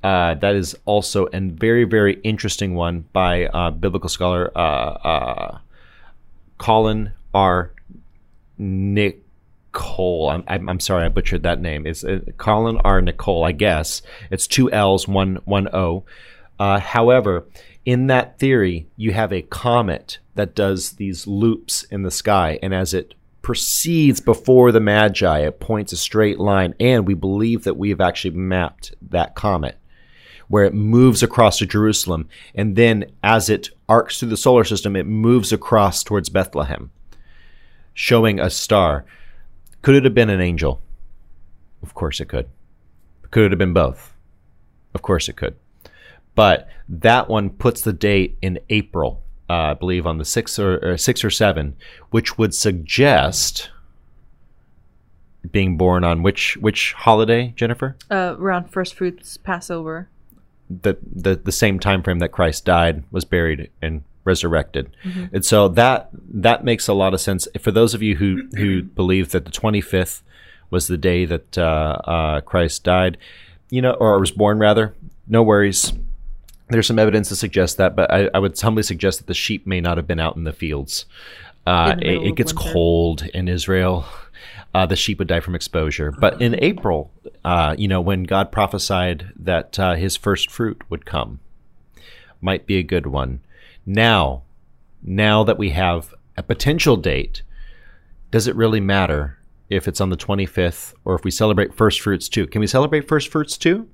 uh, that is also a very very interesting one by uh, biblical scholar uh, uh, Colin R. Nicholl. I'm, I'm, I'm sorry, I butchered that name. It's Colin R. Nicholl, I guess. It's two L's, one one O. Uh, however, in that theory, you have a comet that does these loops in the sky, and as it proceeds before the Magi, it points a straight line, and we believe that we have actually mapped that comet where it moves across to Jerusalem, and then as it arcs through the solar system, it moves across towards Bethlehem, showing a star. Could it have been an angel? Of course it could. Could it have been both? Of course it could. But that one puts the date in April, uh, I believe, on the six or, or six or seven, which would suggest being born on which which holiday, Jennifer? Uh, around first fruits Passover. the, the the same time frame that Christ died, was buried, and resurrected. And so that that makes a lot of sense for those of you who who believe that the 25th was the day that uh, uh, Christ died, you know, or was born rather. No worries. There's some evidence to suggest that, but I, I would humbly suggest that the sheep may not have been out in the fields. Uh, In the it, it gets winter. cold in Israel. Uh, the sheep would die from exposure. But in April, uh, you know, when God prophesied that uh, his first fruit would come, might be a good one. Now, now that we have a potential date, does it really matter if it's on the 25th or if we celebrate first fruits too? Can we celebrate first fruits too?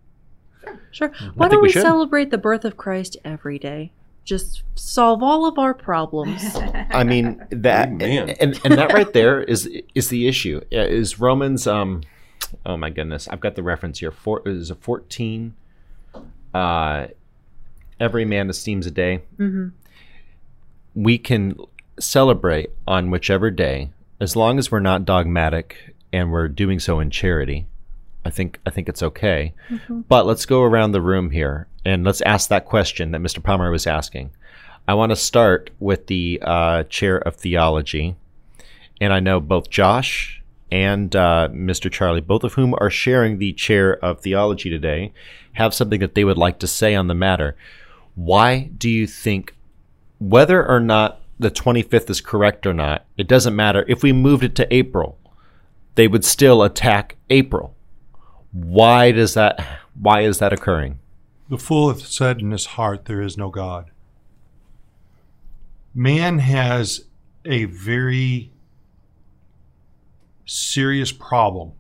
Sure. Why don't we we, celebrate the birth of Christ every day? Just solve all of our problems. I mean that Amen. and, and that right there is is the issue. Uh, Is Romans um oh my goodness, I've got the reference here. Four is a 14 uh every man esteems a day. hmm we can celebrate on whichever day as long as we're not dogmatic and we're doing so in charity i think i think it's okay. But let's go around the room here and let's ask that question that mr palmer was asking. I want to start with the uh, chair of theology. And i know both josh and uh, mr charlie both of whom are sharing the chair of theology today have something that they would like to say on the matter. Why do you think whether or not the 25th is correct or not, it doesn't matter. If we moved it to April, they would still attack April. Why does that why is that occurring? The fool hath said in his heart, There is no God. Man has a very serious problem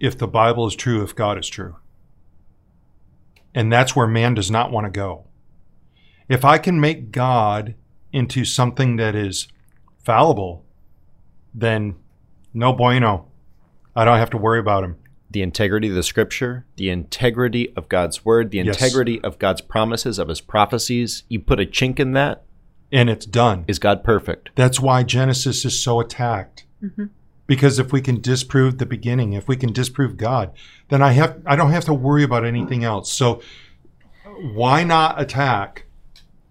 if the Bible is true, if God is true. And that's where man does not want to go. If I can make God into something that is fallible, then no bueno. I don't have to worry about him. The integrity of the scripture, the integrity of God's word, the Yes. integrity of God's promises, of his prophecies. You put a chink in that, And it's done. is God perfect? That's why Genesis is so attacked. Mm-hmm. Because if we can disprove the beginning, if we can disprove God, then I have I don't have to worry about anything else. So why not attack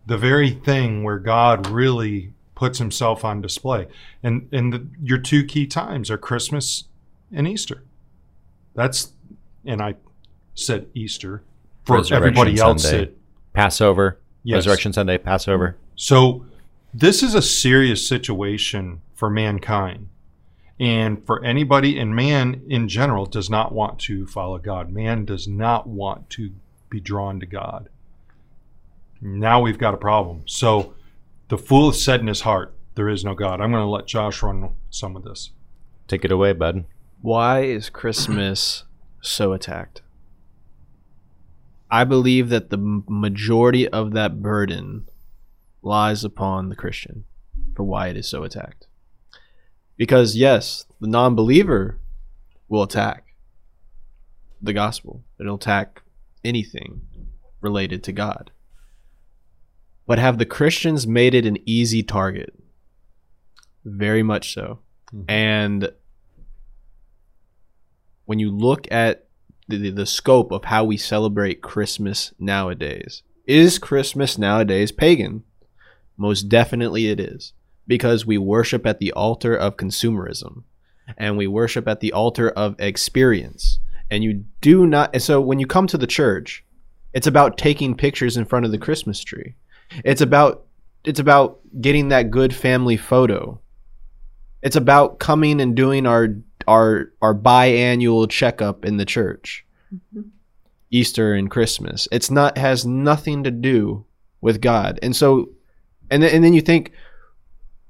the very thing where God really puts himself on display? And and the, your two key times are Christmas and Easter. That's and I said Easter for everybody else. Sunday. that- Passover, Yes. Resurrection Sunday, Passover. So this is a serious situation for mankind. And for anybody, and man in general does not want to follow God. Man does not want to be drawn to God. Now we've got a problem. So the fool said in his heart, There is no God. I'm going to let Josh run some of this. Take it away, bud. Why is Christmas so attacked? I believe that the majority of that burden lies upon the Christian for why it is so attacked. Because, yes, the non believer will attack the gospel, it'll attack anything related to God. But have the Christians made it an easy target? Very much so. Mhm. And when you look at the, the, scope of how we celebrate Christmas nowadays, is Christmas nowadays pagan? Most definitely it is. Because we worship at the altar of consumerism and we worship at the altar of experience. And you do not, so when you come to the church, it's about taking pictures in front of the Christmas tree. It's about it's about getting that good family photo. It's about coming and doing our our our biannual checkup in the church. Mm-hmm. Easter and Christmas. It's not has nothing to do with God. And so and then, and then you think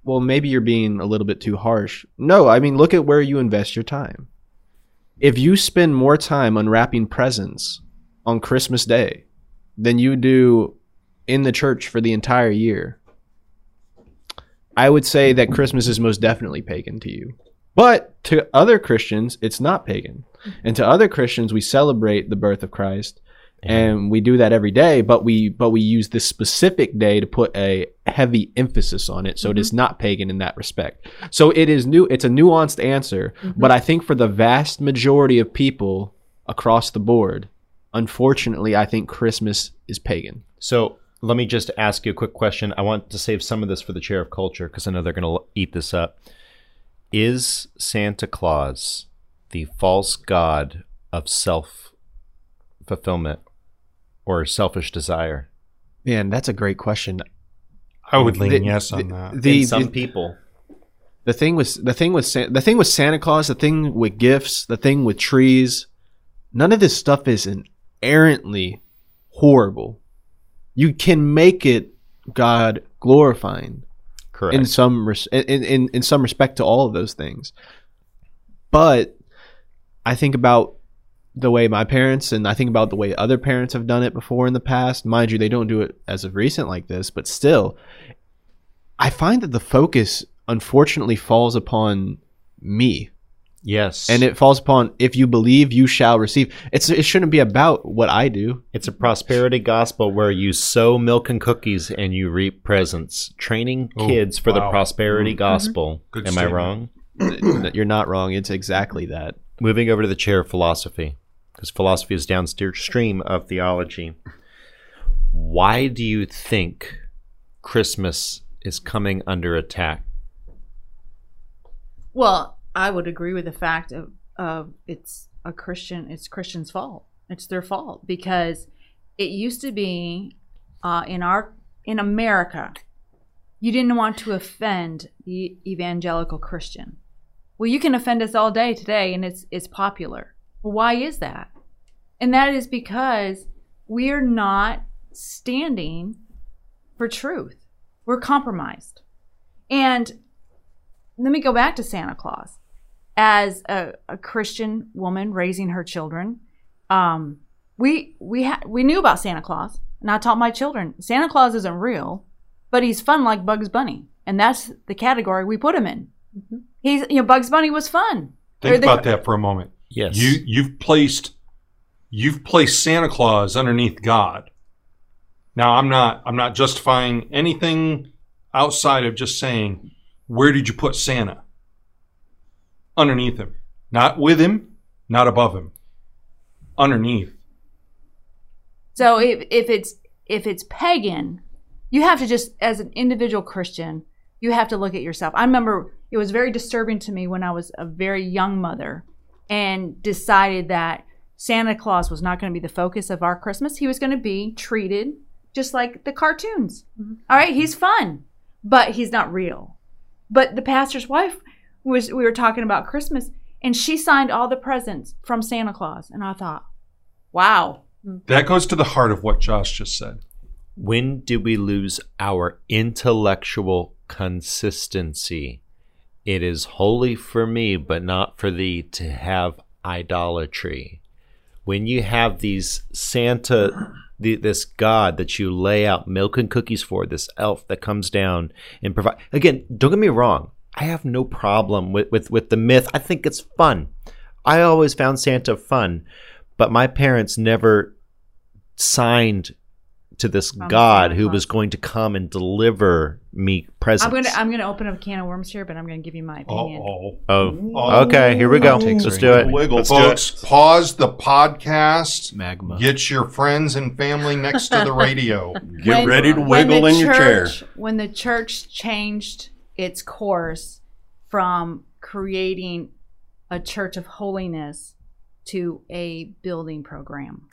well maybe you're being a little bit too harsh. No, I mean look at where you invest your time. If you spend more time unwrapping presents on Christmas Day than you do in the church for the entire year, I would say that Christmas is most definitely pagan to you. But to other Christians, it's not pagan. And to other Christians, we celebrate the birth of Christ and we do that every day, but we but we use this specific day to put a heavy emphasis on it. So it is mm-hmm. not pagan in that respect. So it is new it's a nuanced answer, mm-hmm. but I think for the vast majority of people across the board, unfortunately, I think Christmas is pagan. So let me just ask you a quick question. I want to save some of this for the chair of culture because I know they're going to eat this up. Is Santa Claus the false god of self fulfillment or selfish desire? Man, that's a great question. I would lean The- yes on the- that. The, In some the- people. the thing was the thing with the thing with Santa Claus, the thing with gifts, the thing with trees, none of this stuff is inherently horrible. You can make it God glorifying Correct. in some res- in, in in some respect to all of those things. But I think about the way my parents and I think about the way other parents have done it before in the past. Mind you, they don't do it as of recent like this, but still, I find that the focus unfortunately falls upon me yes. and it falls upon if you believe you shall receive it's it shouldn't be about what i do It's a prosperity gospel where you sow milk and cookies and you reap presents, training Oh, kids for the wow. prosperity mm-hmm. gospel. Mm-hmm. Good Am I wrong? You're not wrong it's exactly that Moving over to the chair of philosophy, because philosophy is downstream of theology. Why do you think Christmas is coming under attack? Well, I would agree with the fact of, of it's a Christian, it's Christian's fault. It's their fault because it used to be uh, in our in America, you didn't want to offend the evangelical Christian. Well, you can offend us all day today, and it's it's popular. Why is that? And that is because we're not standing for truth. We're compromised. And let me go back to Santa Claus. As a, a Christian woman raising her children, um, we we ha- we knew about Santa Claus, and I taught my children Santa Claus isn't real, but he's fun like Bugs Bunny, and that's the category we put him in. He's you know Bugs Bunny was fun. Think Or the- about that for a moment. Yes. You you've placed you've placed Santa Claus underneath God. Now I'm not I'm not justifying anything outside of just saying where did you put Santa? Underneath him. Not with him, not above him. Underneath. So if if it's if it's pagan, you have to just as an individual Christian, you have to look at yourself. I remember it was very disturbing to me when I was a very young mother and decided that Santa Claus was not going to be the focus of our Christmas. He was going to be treated just like the cartoons. Mm-hmm. All right, he's fun, but he's not real. But the pastor's wife was we were talking about Christmas and she signed all the presents from Santa Claus and I thought, "Wow, That goes to the heart of what Josh just said. When did we lose our intellectual consistency? It is holy for me, but not for thee to have idolatry. When you have these Santa, the, this God that you lay out milk and cookies for, this elf that comes down and provide. Again, don't get me wrong. I have no problem with, with, with the myth. I think it's fun. I always found Santa fun, but my parents never signed to this From God Santa who Claus. was going to come and deliver me presents. I'm gonna I'm gonna open up a can of worms here, but I'm gonna give you my opinion. Oh. Uh-oh. oh, okay. Here we go. Let's do it. Wiggle, Let's do folks. Pause the podcast. Magma. Get your friends and family next to the radio. Get When- ready to when wiggle the in your chair. church- When the church changed its course from creating a church of holiness to a building program,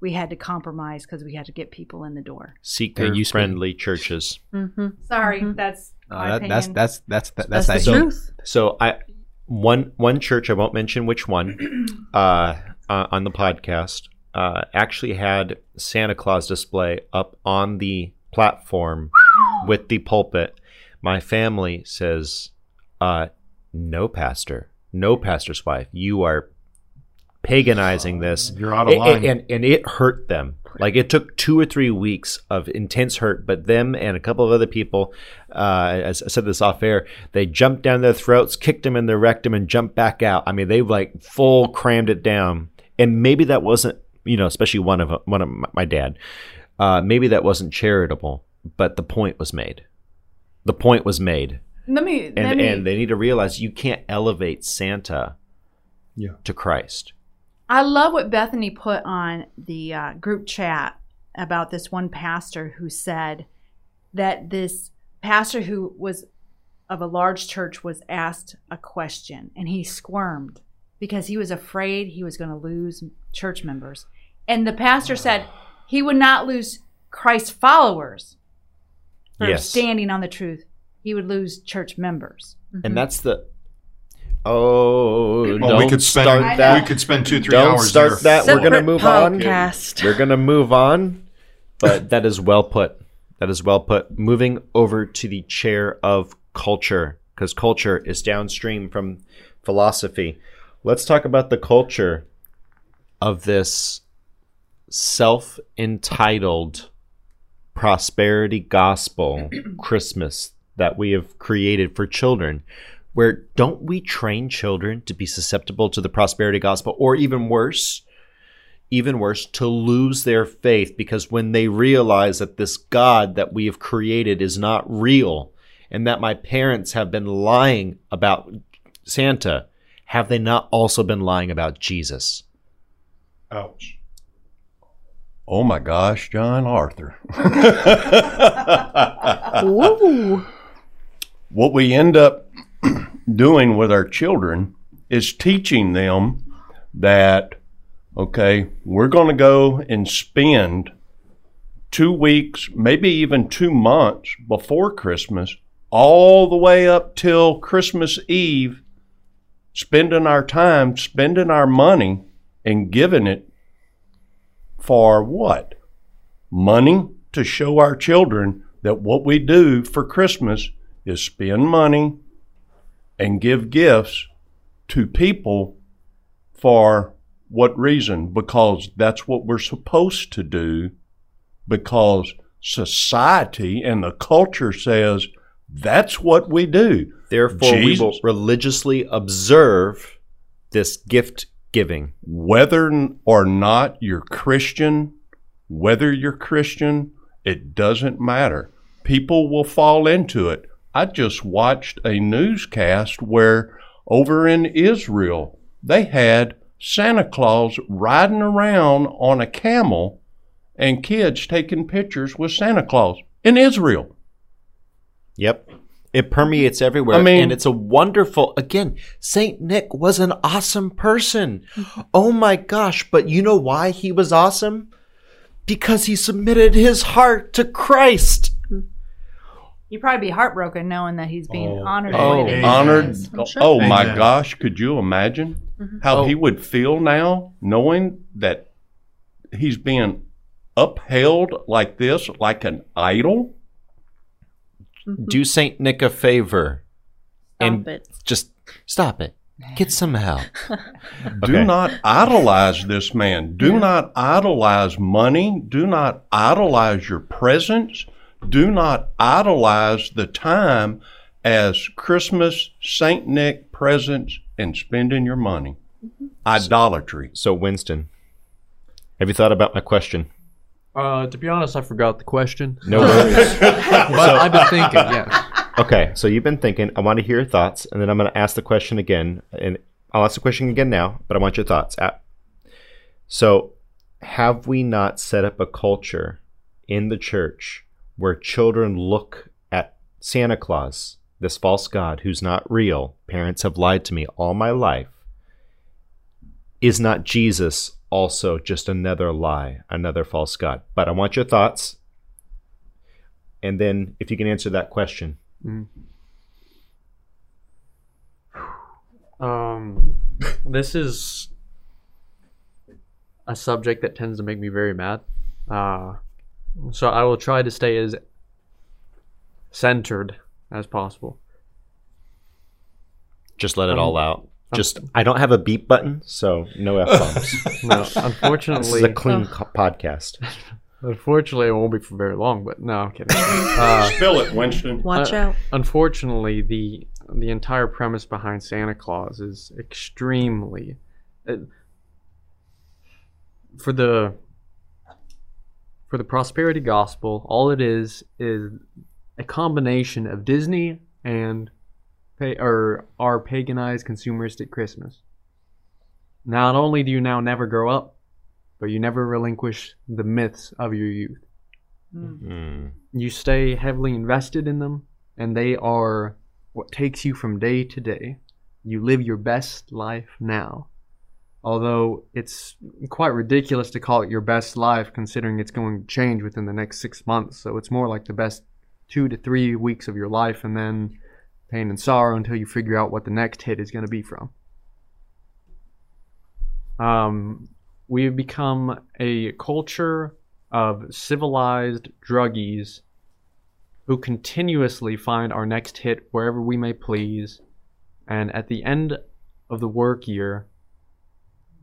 we had to compromise because we had to get people in the door. Seeker you spend- friendly churches. Mm-hmm. Sorry, Mhm. that's Uh, my that, that's opinion. that's that's that's, That's the that So- truth. So I one one church I won't mention which one uh, uh, on the podcast uh, actually had Santa Claus display up on the platform with the pulpit. My family says, uh, "No, pastor, no, pastor's wife, you are paganizing this." You're out of and, line. and and it hurt them. Like it took two or three weeks of intense hurt, but them and a couple of other people, uh, as I said this off air, they jumped down their throats, kicked them in their rectum, and jumped back out. I mean, they like full crammed it down. And maybe that wasn't, you know, especially one of one of my, my dad. Uh, maybe that wasn't charitable, but the point was made. The point was made, let me let and me and they need to realize you can't elevate Santa Yeah. to Christ. I love what Bethany put on the uh, group chat about this one pastor who said that this pastor who was of a large church was asked a question and he squirmed because he was afraid he was going to lose church members. And the pastor said he would not lose Christ's followers for Yes. standing on the truth. He would lose church members. and mm-hmm. that's the oh, Oh, don't we could spend start that. we could spend two three don't hours start there. that. We're gonna Separate move on. we're gonna move on. But that is well put. That is well put. Moving over to the chair of culture because culture is downstream from philosophy. Let's talk about the culture of this self-entitled prosperity gospel Christmas that we have created for children. Where don't we train children to be susceptible to the prosperity gospel, or even worse, even worse, to lose their faith because when they realize that this God that we have created is not real and that my parents have been lying about Santa, have they not also been lying about Jesus? Ouch. Oh my gosh, John Arthur. What we end up doing with our children is teaching them that, okay, we're going to go and spend two weeks, maybe even two months before Christmas, all the way up till Christmas Eve, spending our time, spending our money, and giving it for what? Money to show our children that what we do for Christmas is spend money and give gifts to people for what reason? Because that's what we're supposed to do, because society and the culture says that's what we do. Therefore, we will religiously observe this gift giving. whether or not you're Christian, whether you're Christian, it doesn't matter. People will fall into it. I just watched a newscast where over in Israel, they had Santa Claus riding around on a camel and kids taking pictures with Santa Claus in Israel. Yep. It permeates everywhere. I mean- and it's a wonderful, again, St. Nick was an awesome person. Mm-hmm. Oh my gosh. But you know why he was awesome? Because he submitted his heart to Christ. Mm-hmm. You'd probably be heartbroken knowing that he's being Oh, honored. oh, the way that he honored. Oh, sure. Oh my Amen. gosh, could you imagine mm-hmm. how Oh. he would feel now knowing that he's being upheld like this, like an idol? Do mm-hmm. St. Nick a favor Stop and it. just stop it. Get some help. Do Okay. not idolize this man. Do not idolize money. Do not idolize your presence. Do not idolize the time as Christmas, St. Nick presents, and spending your money. Mm-hmm. Idolatry. So, Winston, have you thought about my question? Uh, to be honest, I forgot the question. No worries. but I've been thinking. Yeah. Okay, so you've been thinking. I want to hear your thoughts, and then I'm going to ask the question again, and I'll ask the question again now. But I want your thoughts. Uh, So, have we not set up a culture in the church where children look at Santa Claus, this false god who's not real? Parents have lied to me all my life. Is not Jesus also just another lie, another false god? But I want your thoughts. And then, if you can answer that question, Um, this is a subject that tends to make me very mad. Uh, so I will try to stay as centered as possible. just let it Um, all out. Just I don't have a beep button, so no f bombs. No, this is unfortunately, a clean co- podcast. unfortunately, it won't be for very long. But no, I'm kidding. Uh, Spill it, Winston. Watch Uh, out. unfortunately, the the entire premise behind Santa Claus is extremely uh, for the for the prosperity gospel. All it is is a combination of Disney and pa- or our paganized consumeristic Christmas. Not only do you now never grow up, but you never relinquish the myths of your youth Hmm. you stay heavily invested in them and they are what takes you from day to day you live your best life now although it's quite ridiculous to call it your best life considering it's going to change within the next six months so it's more like the best two to three weeks of your life and then pain and sorrow until you figure out what the next hit is going to be from um, we have become a culture of civilized druggies who continuously find our next hit wherever we may please. And at the end of the work year,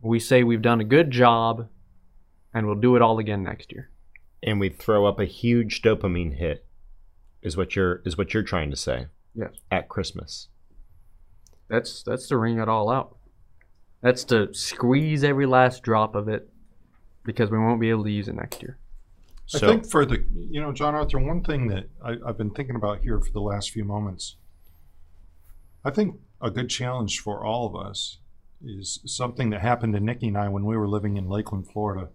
we say we've done a good job and we'll do it all again next year. And we throw up a huge dopamine hit, is what you're is what you're trying to say. Yes. At Christmas. That's that's to wring it all out. That's to squeeze every last drop of it because we won't be able to use it next year. So I think for the, you know, John Arthur, one thing that I, I've been thinking about here for the last few moments, I think a good challenge for all of us is something that happened to Nikki and I when we were living in Lakeland, Florida.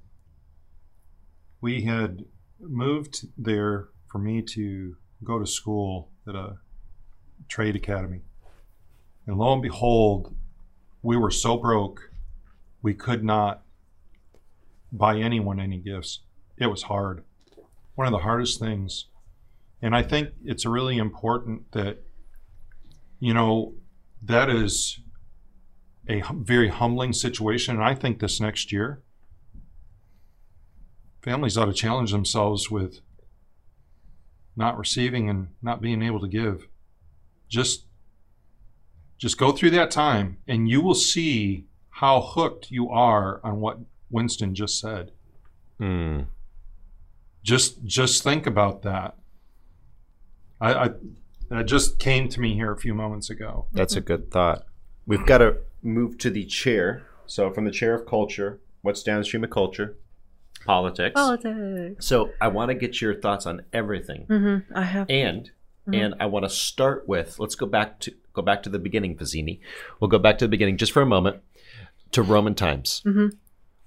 We had moved there for me to go to school at a trade academy. And lo and behold, we were so broke, we could not buy anyone any gifts. It was hard. One of the hardest things. And I think it's really important that, you know, that is a very humbling situation. And I think this next year, families ought to challenge themselves with not receiving and not being able to give. Just just go through that time and you will see how hooked you are on what Winston just said. Hmm. Just just think about that. I, I that just came to me here a few moments ago. That's a good thought. We've got to move to the chair. So from the chair of culture, what's downstream of culture? Politics. Politics. So I want to get your thoughts on everything. Mm-hmm. I have. and Mhm. and I want to start with let's go back to go back to the beginning, Fazzini. We'll go back to the beginning just for a moment to Roman times. Mhm.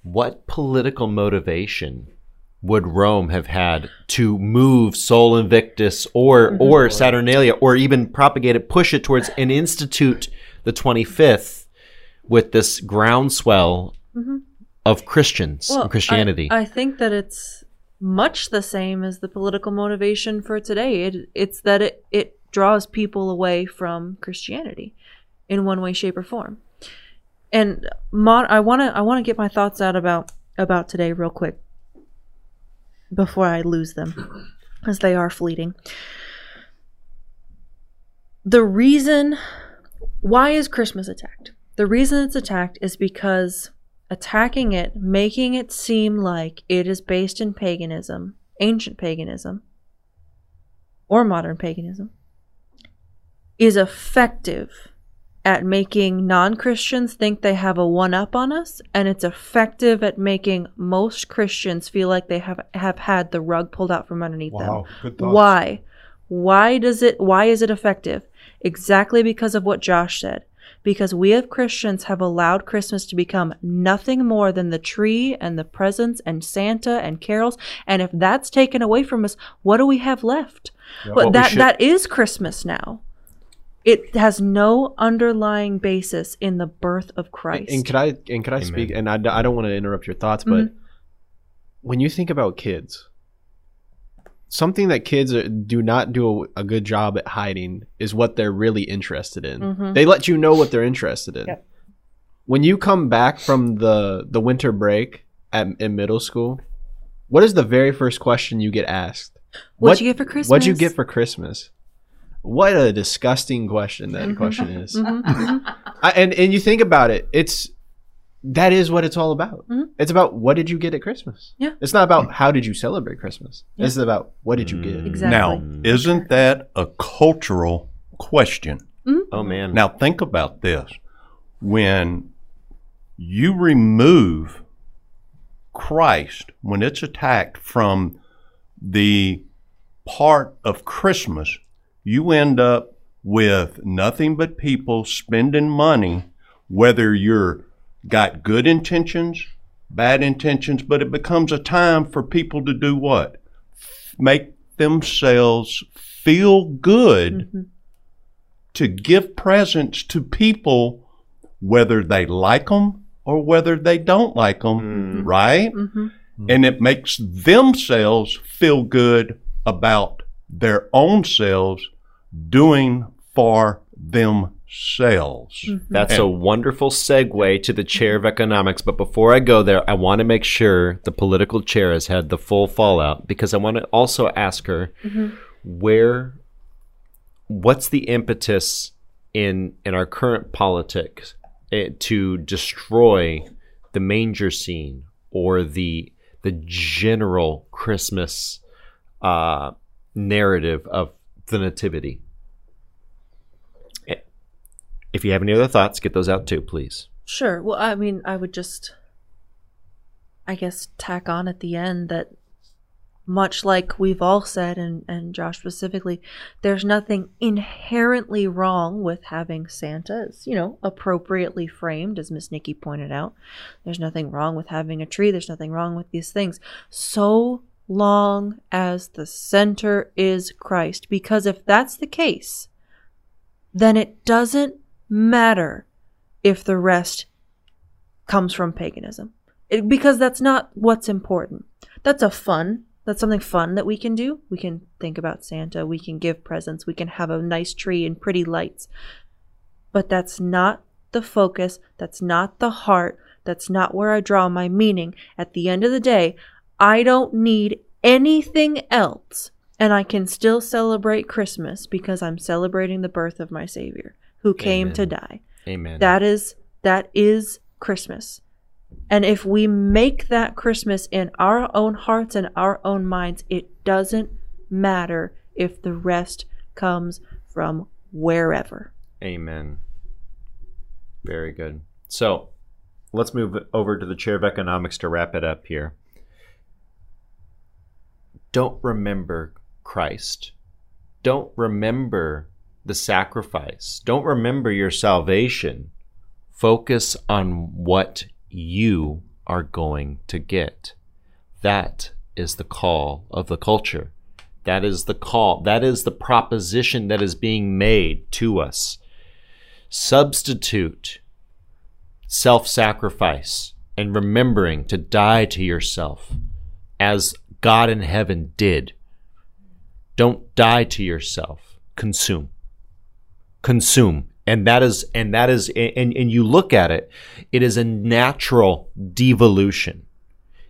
What political motivation would Rome have had to move Sol Invictus or Mhm. or Saturnalia or even propagate it, push it towards and institute the twenty fifth with this groundswell Mhm. of Christians Well, and Christianity? I, I think that it's much the same as the political motivation for today. It, it's that it, it draws people away from Christianity in one way, shape, or form. And I want to I want to get my thoughts out about about today real quick before I lose them, as they are fleeting. The reason why is Christmas attacked? The reason it's attacked is because attacking it, making it seem like it is based in paganism, ancient paganism, or modern paganism, is effective at making non-Christians think they have a one up on us and it's effective at making most Christians feel like they have have had the rug pulled out from underneath Wow, them. good. Why? Why does it why is it effective? Exactly because of what Josh said. Because we as Christians have allowed Christmas to become nothing more than the tree and the presents and Santa and carols. And if that's taken away from us, what do we have left? What But that should- that is Christmas now. It has no underlying basis in the birth of Christ. And could I and could I speak? And I, I don't want to interrupt your thoughts, but Mm-hmm. when you think about kids, something that kids do not do a, a good job at hiding is what they're really interested in. Mhm. They let you know what they're interested in. Yep. When you come back from the the winter break at in middle school, what is the very first question you get asked? What'd you get for Christmas? What'd you get for Christmas? What a disgusting question that Mm-hmm. question is. Mhm, mhm. I, and and you think about it, it's that is what it's all about. Mhm. It's about what did you get at Christmas. Yeah. It's not about how did you celebrate Christmas. It's about what did you get. Exactly. Now, isn't that a cultural question? Oh man. Now, think about this. When you remove Christ, when it's attacked from the part of Christmas, you end up with nothing but people spending money, whether you're got good intentions, bad intentions, but it becomes a time for people to do what? Make themselves feel good mm-hmm. to give presents to people, whether they like them or whether they don't like them, mm. right? Mhm. And it makes themselves feel good about their own selves doing for themselves. That's a wonderful segue to the chair of economics. But before I go there, I want to make sure the political chair has had the full fallout because I want to also ask her where, what's the impetus in in our current politics eh, to destroy the manger scene or the the general Christmas uh, narrative of the nativity. If you have any other thoughts, get those out too, please. Sure. Well, I mean, I would just, I guess, tack on at the end that much like we've all said, and, and Josh specifically, there's nothing inherently wrong with having Santa, as, you know, appropriately framed, as Miss Nikki pointed out. There's nothing wrong with having a tree. There's nothing wrong with these things. So long as the center is Christ. Because if that's the case, then it doesn't matter if the rest comes from paganism. It, because that's not what's important. That's a fun, that's something fun that we can do. We can think about Santa, we can give presents, we can have a nice tree and pretty lights. But that's not the focus, that's not the heart, that's not where I draw my meaning. At the end of the day, I don't need anything else, and I can still celebrate Christmas because I'm celebrating the birth of my Savior who came to die. Amen. That is that is Christmas. And if we make that Christmas in our own hearts and our own minds, it doesn't matter if the rest comes from wherever. Amen. Very good. So let's move over to the chair of economics to wrap it up here. Don't remember Christ. Don't remember the sacrifice. Don't remember your salvation. Focus on what you are going to get. That is the call of the culture. That is the call. That is the proposition that is being made to us. Substitute self sacrifice and remembering to die to yourself as God in heaven did. Don't die to yourself. Consume. Consume. And that is, and that is, and, and you look at it, it is a natural devolution.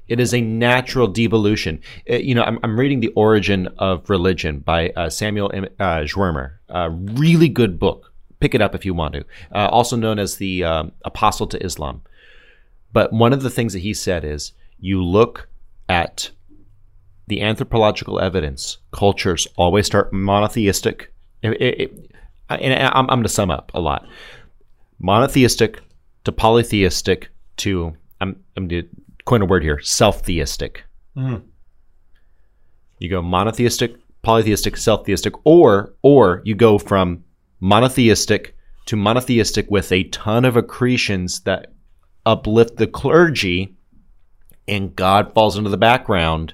It is a natural devolution. Uh, you know, I'm, I'm reading The Origin of Religion by uh, Samuel M- uh, Zwemer. A really good book. Pick it up if you want to. Uh, also known as the um, Apostle to Islam. But one of the things that he said is you look at the anthropological evidence. Cultures always start monotheistic. It- it- it- and I'm, I'm going to sum up a lot. monotheistic to polytheistic to I'm I'm going to coin a word here, self-theistic. Mhm. You go monotheistic, polytheistic, self-theistic, or or you go from monotheistic to monotheistic with a ton of accretions that uplift the clergy and God falls into the background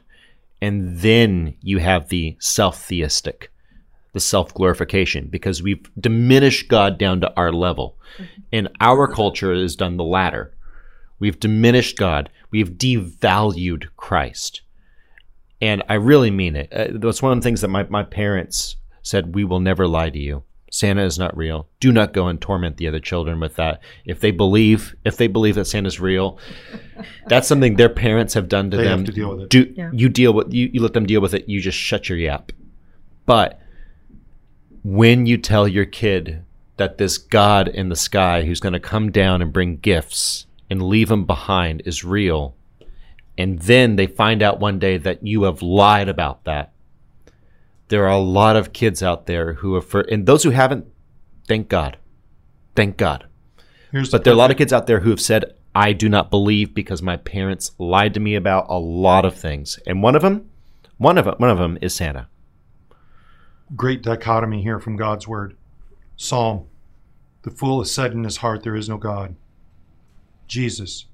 and then you have the self-theistic the self-glorification because we've diminished God down to our level and our culture has done the latter we've diminished God we've devalued Christ and I really mean it. Uh, that's one of the things that my, my parents said, we will never lie to you. Santa is not real. Do not go and torment the other children with that. If they believe, if they believe that Santa's real, that's something their parents have done to They have them. to deal with it. Do Yeah. you deal with you, you let them deal with it, you just shut your yap. But when you tell your kid that this God in the sky who's going to come down and bring gifts and leave them behind is real, and then they find out one day that you have lied about that. There are a lot of kids out there who have, for, and those who haven't, thank God, thank God. Here's the But there are a lot of kids out there who have said, "I do not believe because my parents lied to me about a lot of things," and one of them, one of them, one of them is Santa. Great dichotomy here from God's word. Psalm The fool has said in his heart, There is no God. Jesus,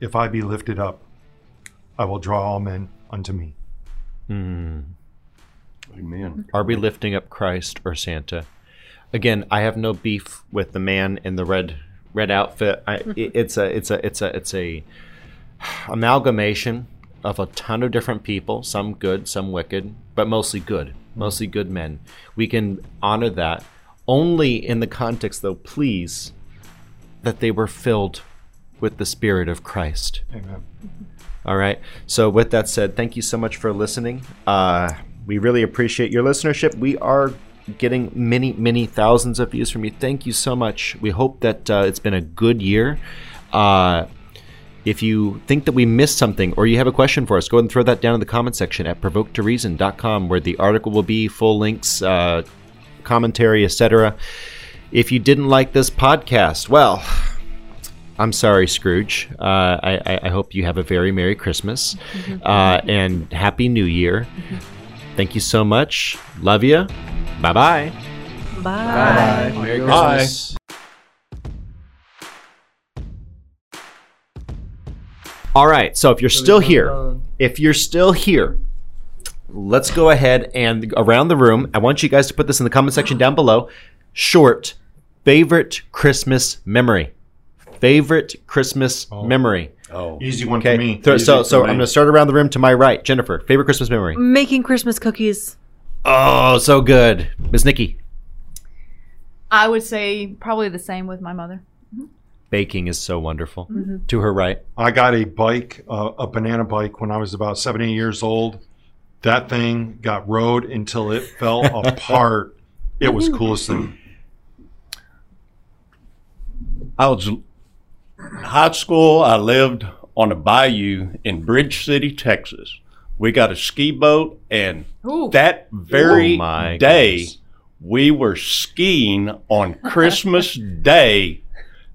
if I be lifted up, I will draw all men unto me. Hmm. Amen. Are we lifting up Christ or Santa? Again, I have no beef with the man in the red red outfit. I, it's a it's a it's a it's a amalgamation of a ton of different people, some good, some wicked, but mostly good, mostly good men. We can honor that only in the context, though. Please, that they were filled with the Spirit of Christ. Amen. All right. So, with that said, thank you so much for listening. Uh, we really appreciate your listenership. We are getting many, many thousands of views from you. Thank you so much. We hope that uh, it's been a good year. Uh, if you think that we missed something or you have a question for us, go ahead and throw that down in the comment section at provoketoreason.com where the article will be, full links, uh, commentary, etc. If you didn't like this podcast, well, I'm sorry, Scrooge. Uh, I, I, I hope you have a very Merry Christmas uh, and Happy New Year. Thank you so much. Love you. Bye bye. Bye. Merry Bye. All right. So if you're still here, if you're still here, let's go ahead and around the room. I want you guys to put this in the comment section down below. Short favorite Christmas memory. Favorite Christmas oh. memory. Oh, Easy one Okay. for me. So, Easy so, so me. I'm going to start around the room to my right. Jennifer, favorite Christmas memory. Making Christmas cookies. Oh, so good. Miss Nikki. I would say probably the same with my mother. Baking is so wonderful. To her right. I got a bike, uh, a banana bike, when I was about seven, eight years old. That thing got rode until it fell apart. It was the coolest thing. I was in high school. I lived on a bayou in Bridge City, Texas. We got a ski boat, and Ooh. that very Oh my day, goodness. we were skiing on Christmas Day.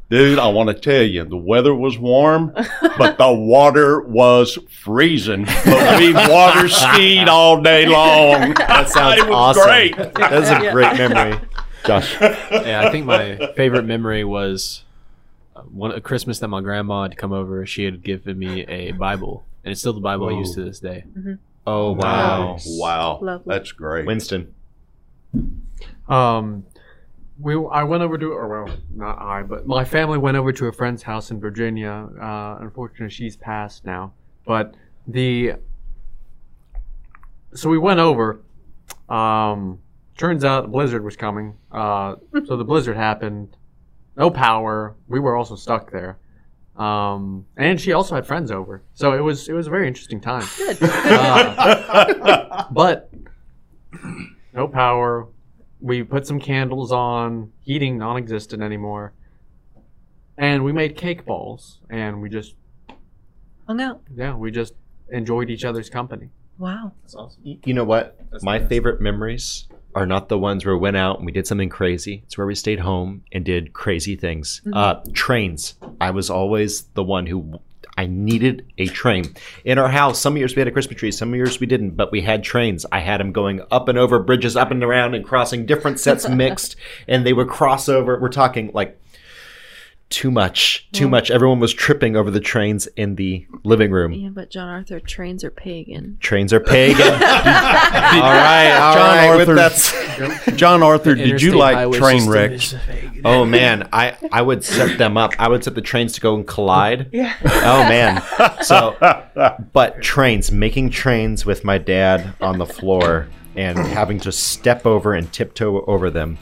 Dude, I want to tell you, the weather was warm, but the water was freezing. But we water skied all day long. That sounds it was awesome. great. That's a great memory. Josh. Yeah, I think my favorite memory was uh, one a Christmas that my grandma had come over. She had given me a Bible, and it's still the Bible I use to this day. Oh, wow. Nice. Wow, Lovely. that's great. Winston. Um, we I went over to, or well, not I, but my family went over to a friend's house in Virginia. Uh, unfortunately, she's passed now. But the so we went over. Um, turns out a blizzard was coming. Uh, so the blizzard happened. No power. We were also stuck there. Um, and she also had friends over, so it was it was a very interesting time. Good. Uh, but no power. We put some candles on. Heating non-existent anymore. And we made cake balls, and we just Hung out. yeah, we just enjoyed each other's company. Wow. Y- You know what? My favorite memories are not the ones where we went out and we did something crazy. It's where we stayed home and did crazy things. Uh, trains. I was always the one who I needed a train in our house. Some years we had a Christmas tree, some years we didn't, but we had trains. I had them going up and over bridges, up and around, and crossing different sets mixed, and they would cross over. We're talking like too much, too much. Everyone was tripping over the trains in the living room. Yeah, but John Arthur, trains are pagan. Trains are pagan. all right, all John right, with Arthur- that's- John Arthur, did you like train system wrecks? Oh man, I I would set them up. I would set the trains to go and collide. Yeah. Oh man. So, but trains, making trains with my dad on the floor and having to step over and tiptoe over them.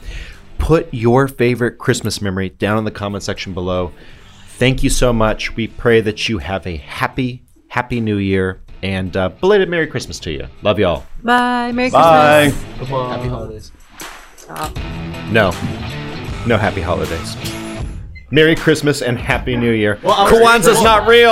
Put your favorite Christmas memory down in the comment section below. Thank you so much. We pray that you have a happy, happy New Year and uh, belated Merry Christmas to you. Love y'all. Bye. Merry Bye. Christmas. Happy holidays. No, no happy holidays. Merry Christmas and Happy New Year. Well, I was- Kwanzaa's not real.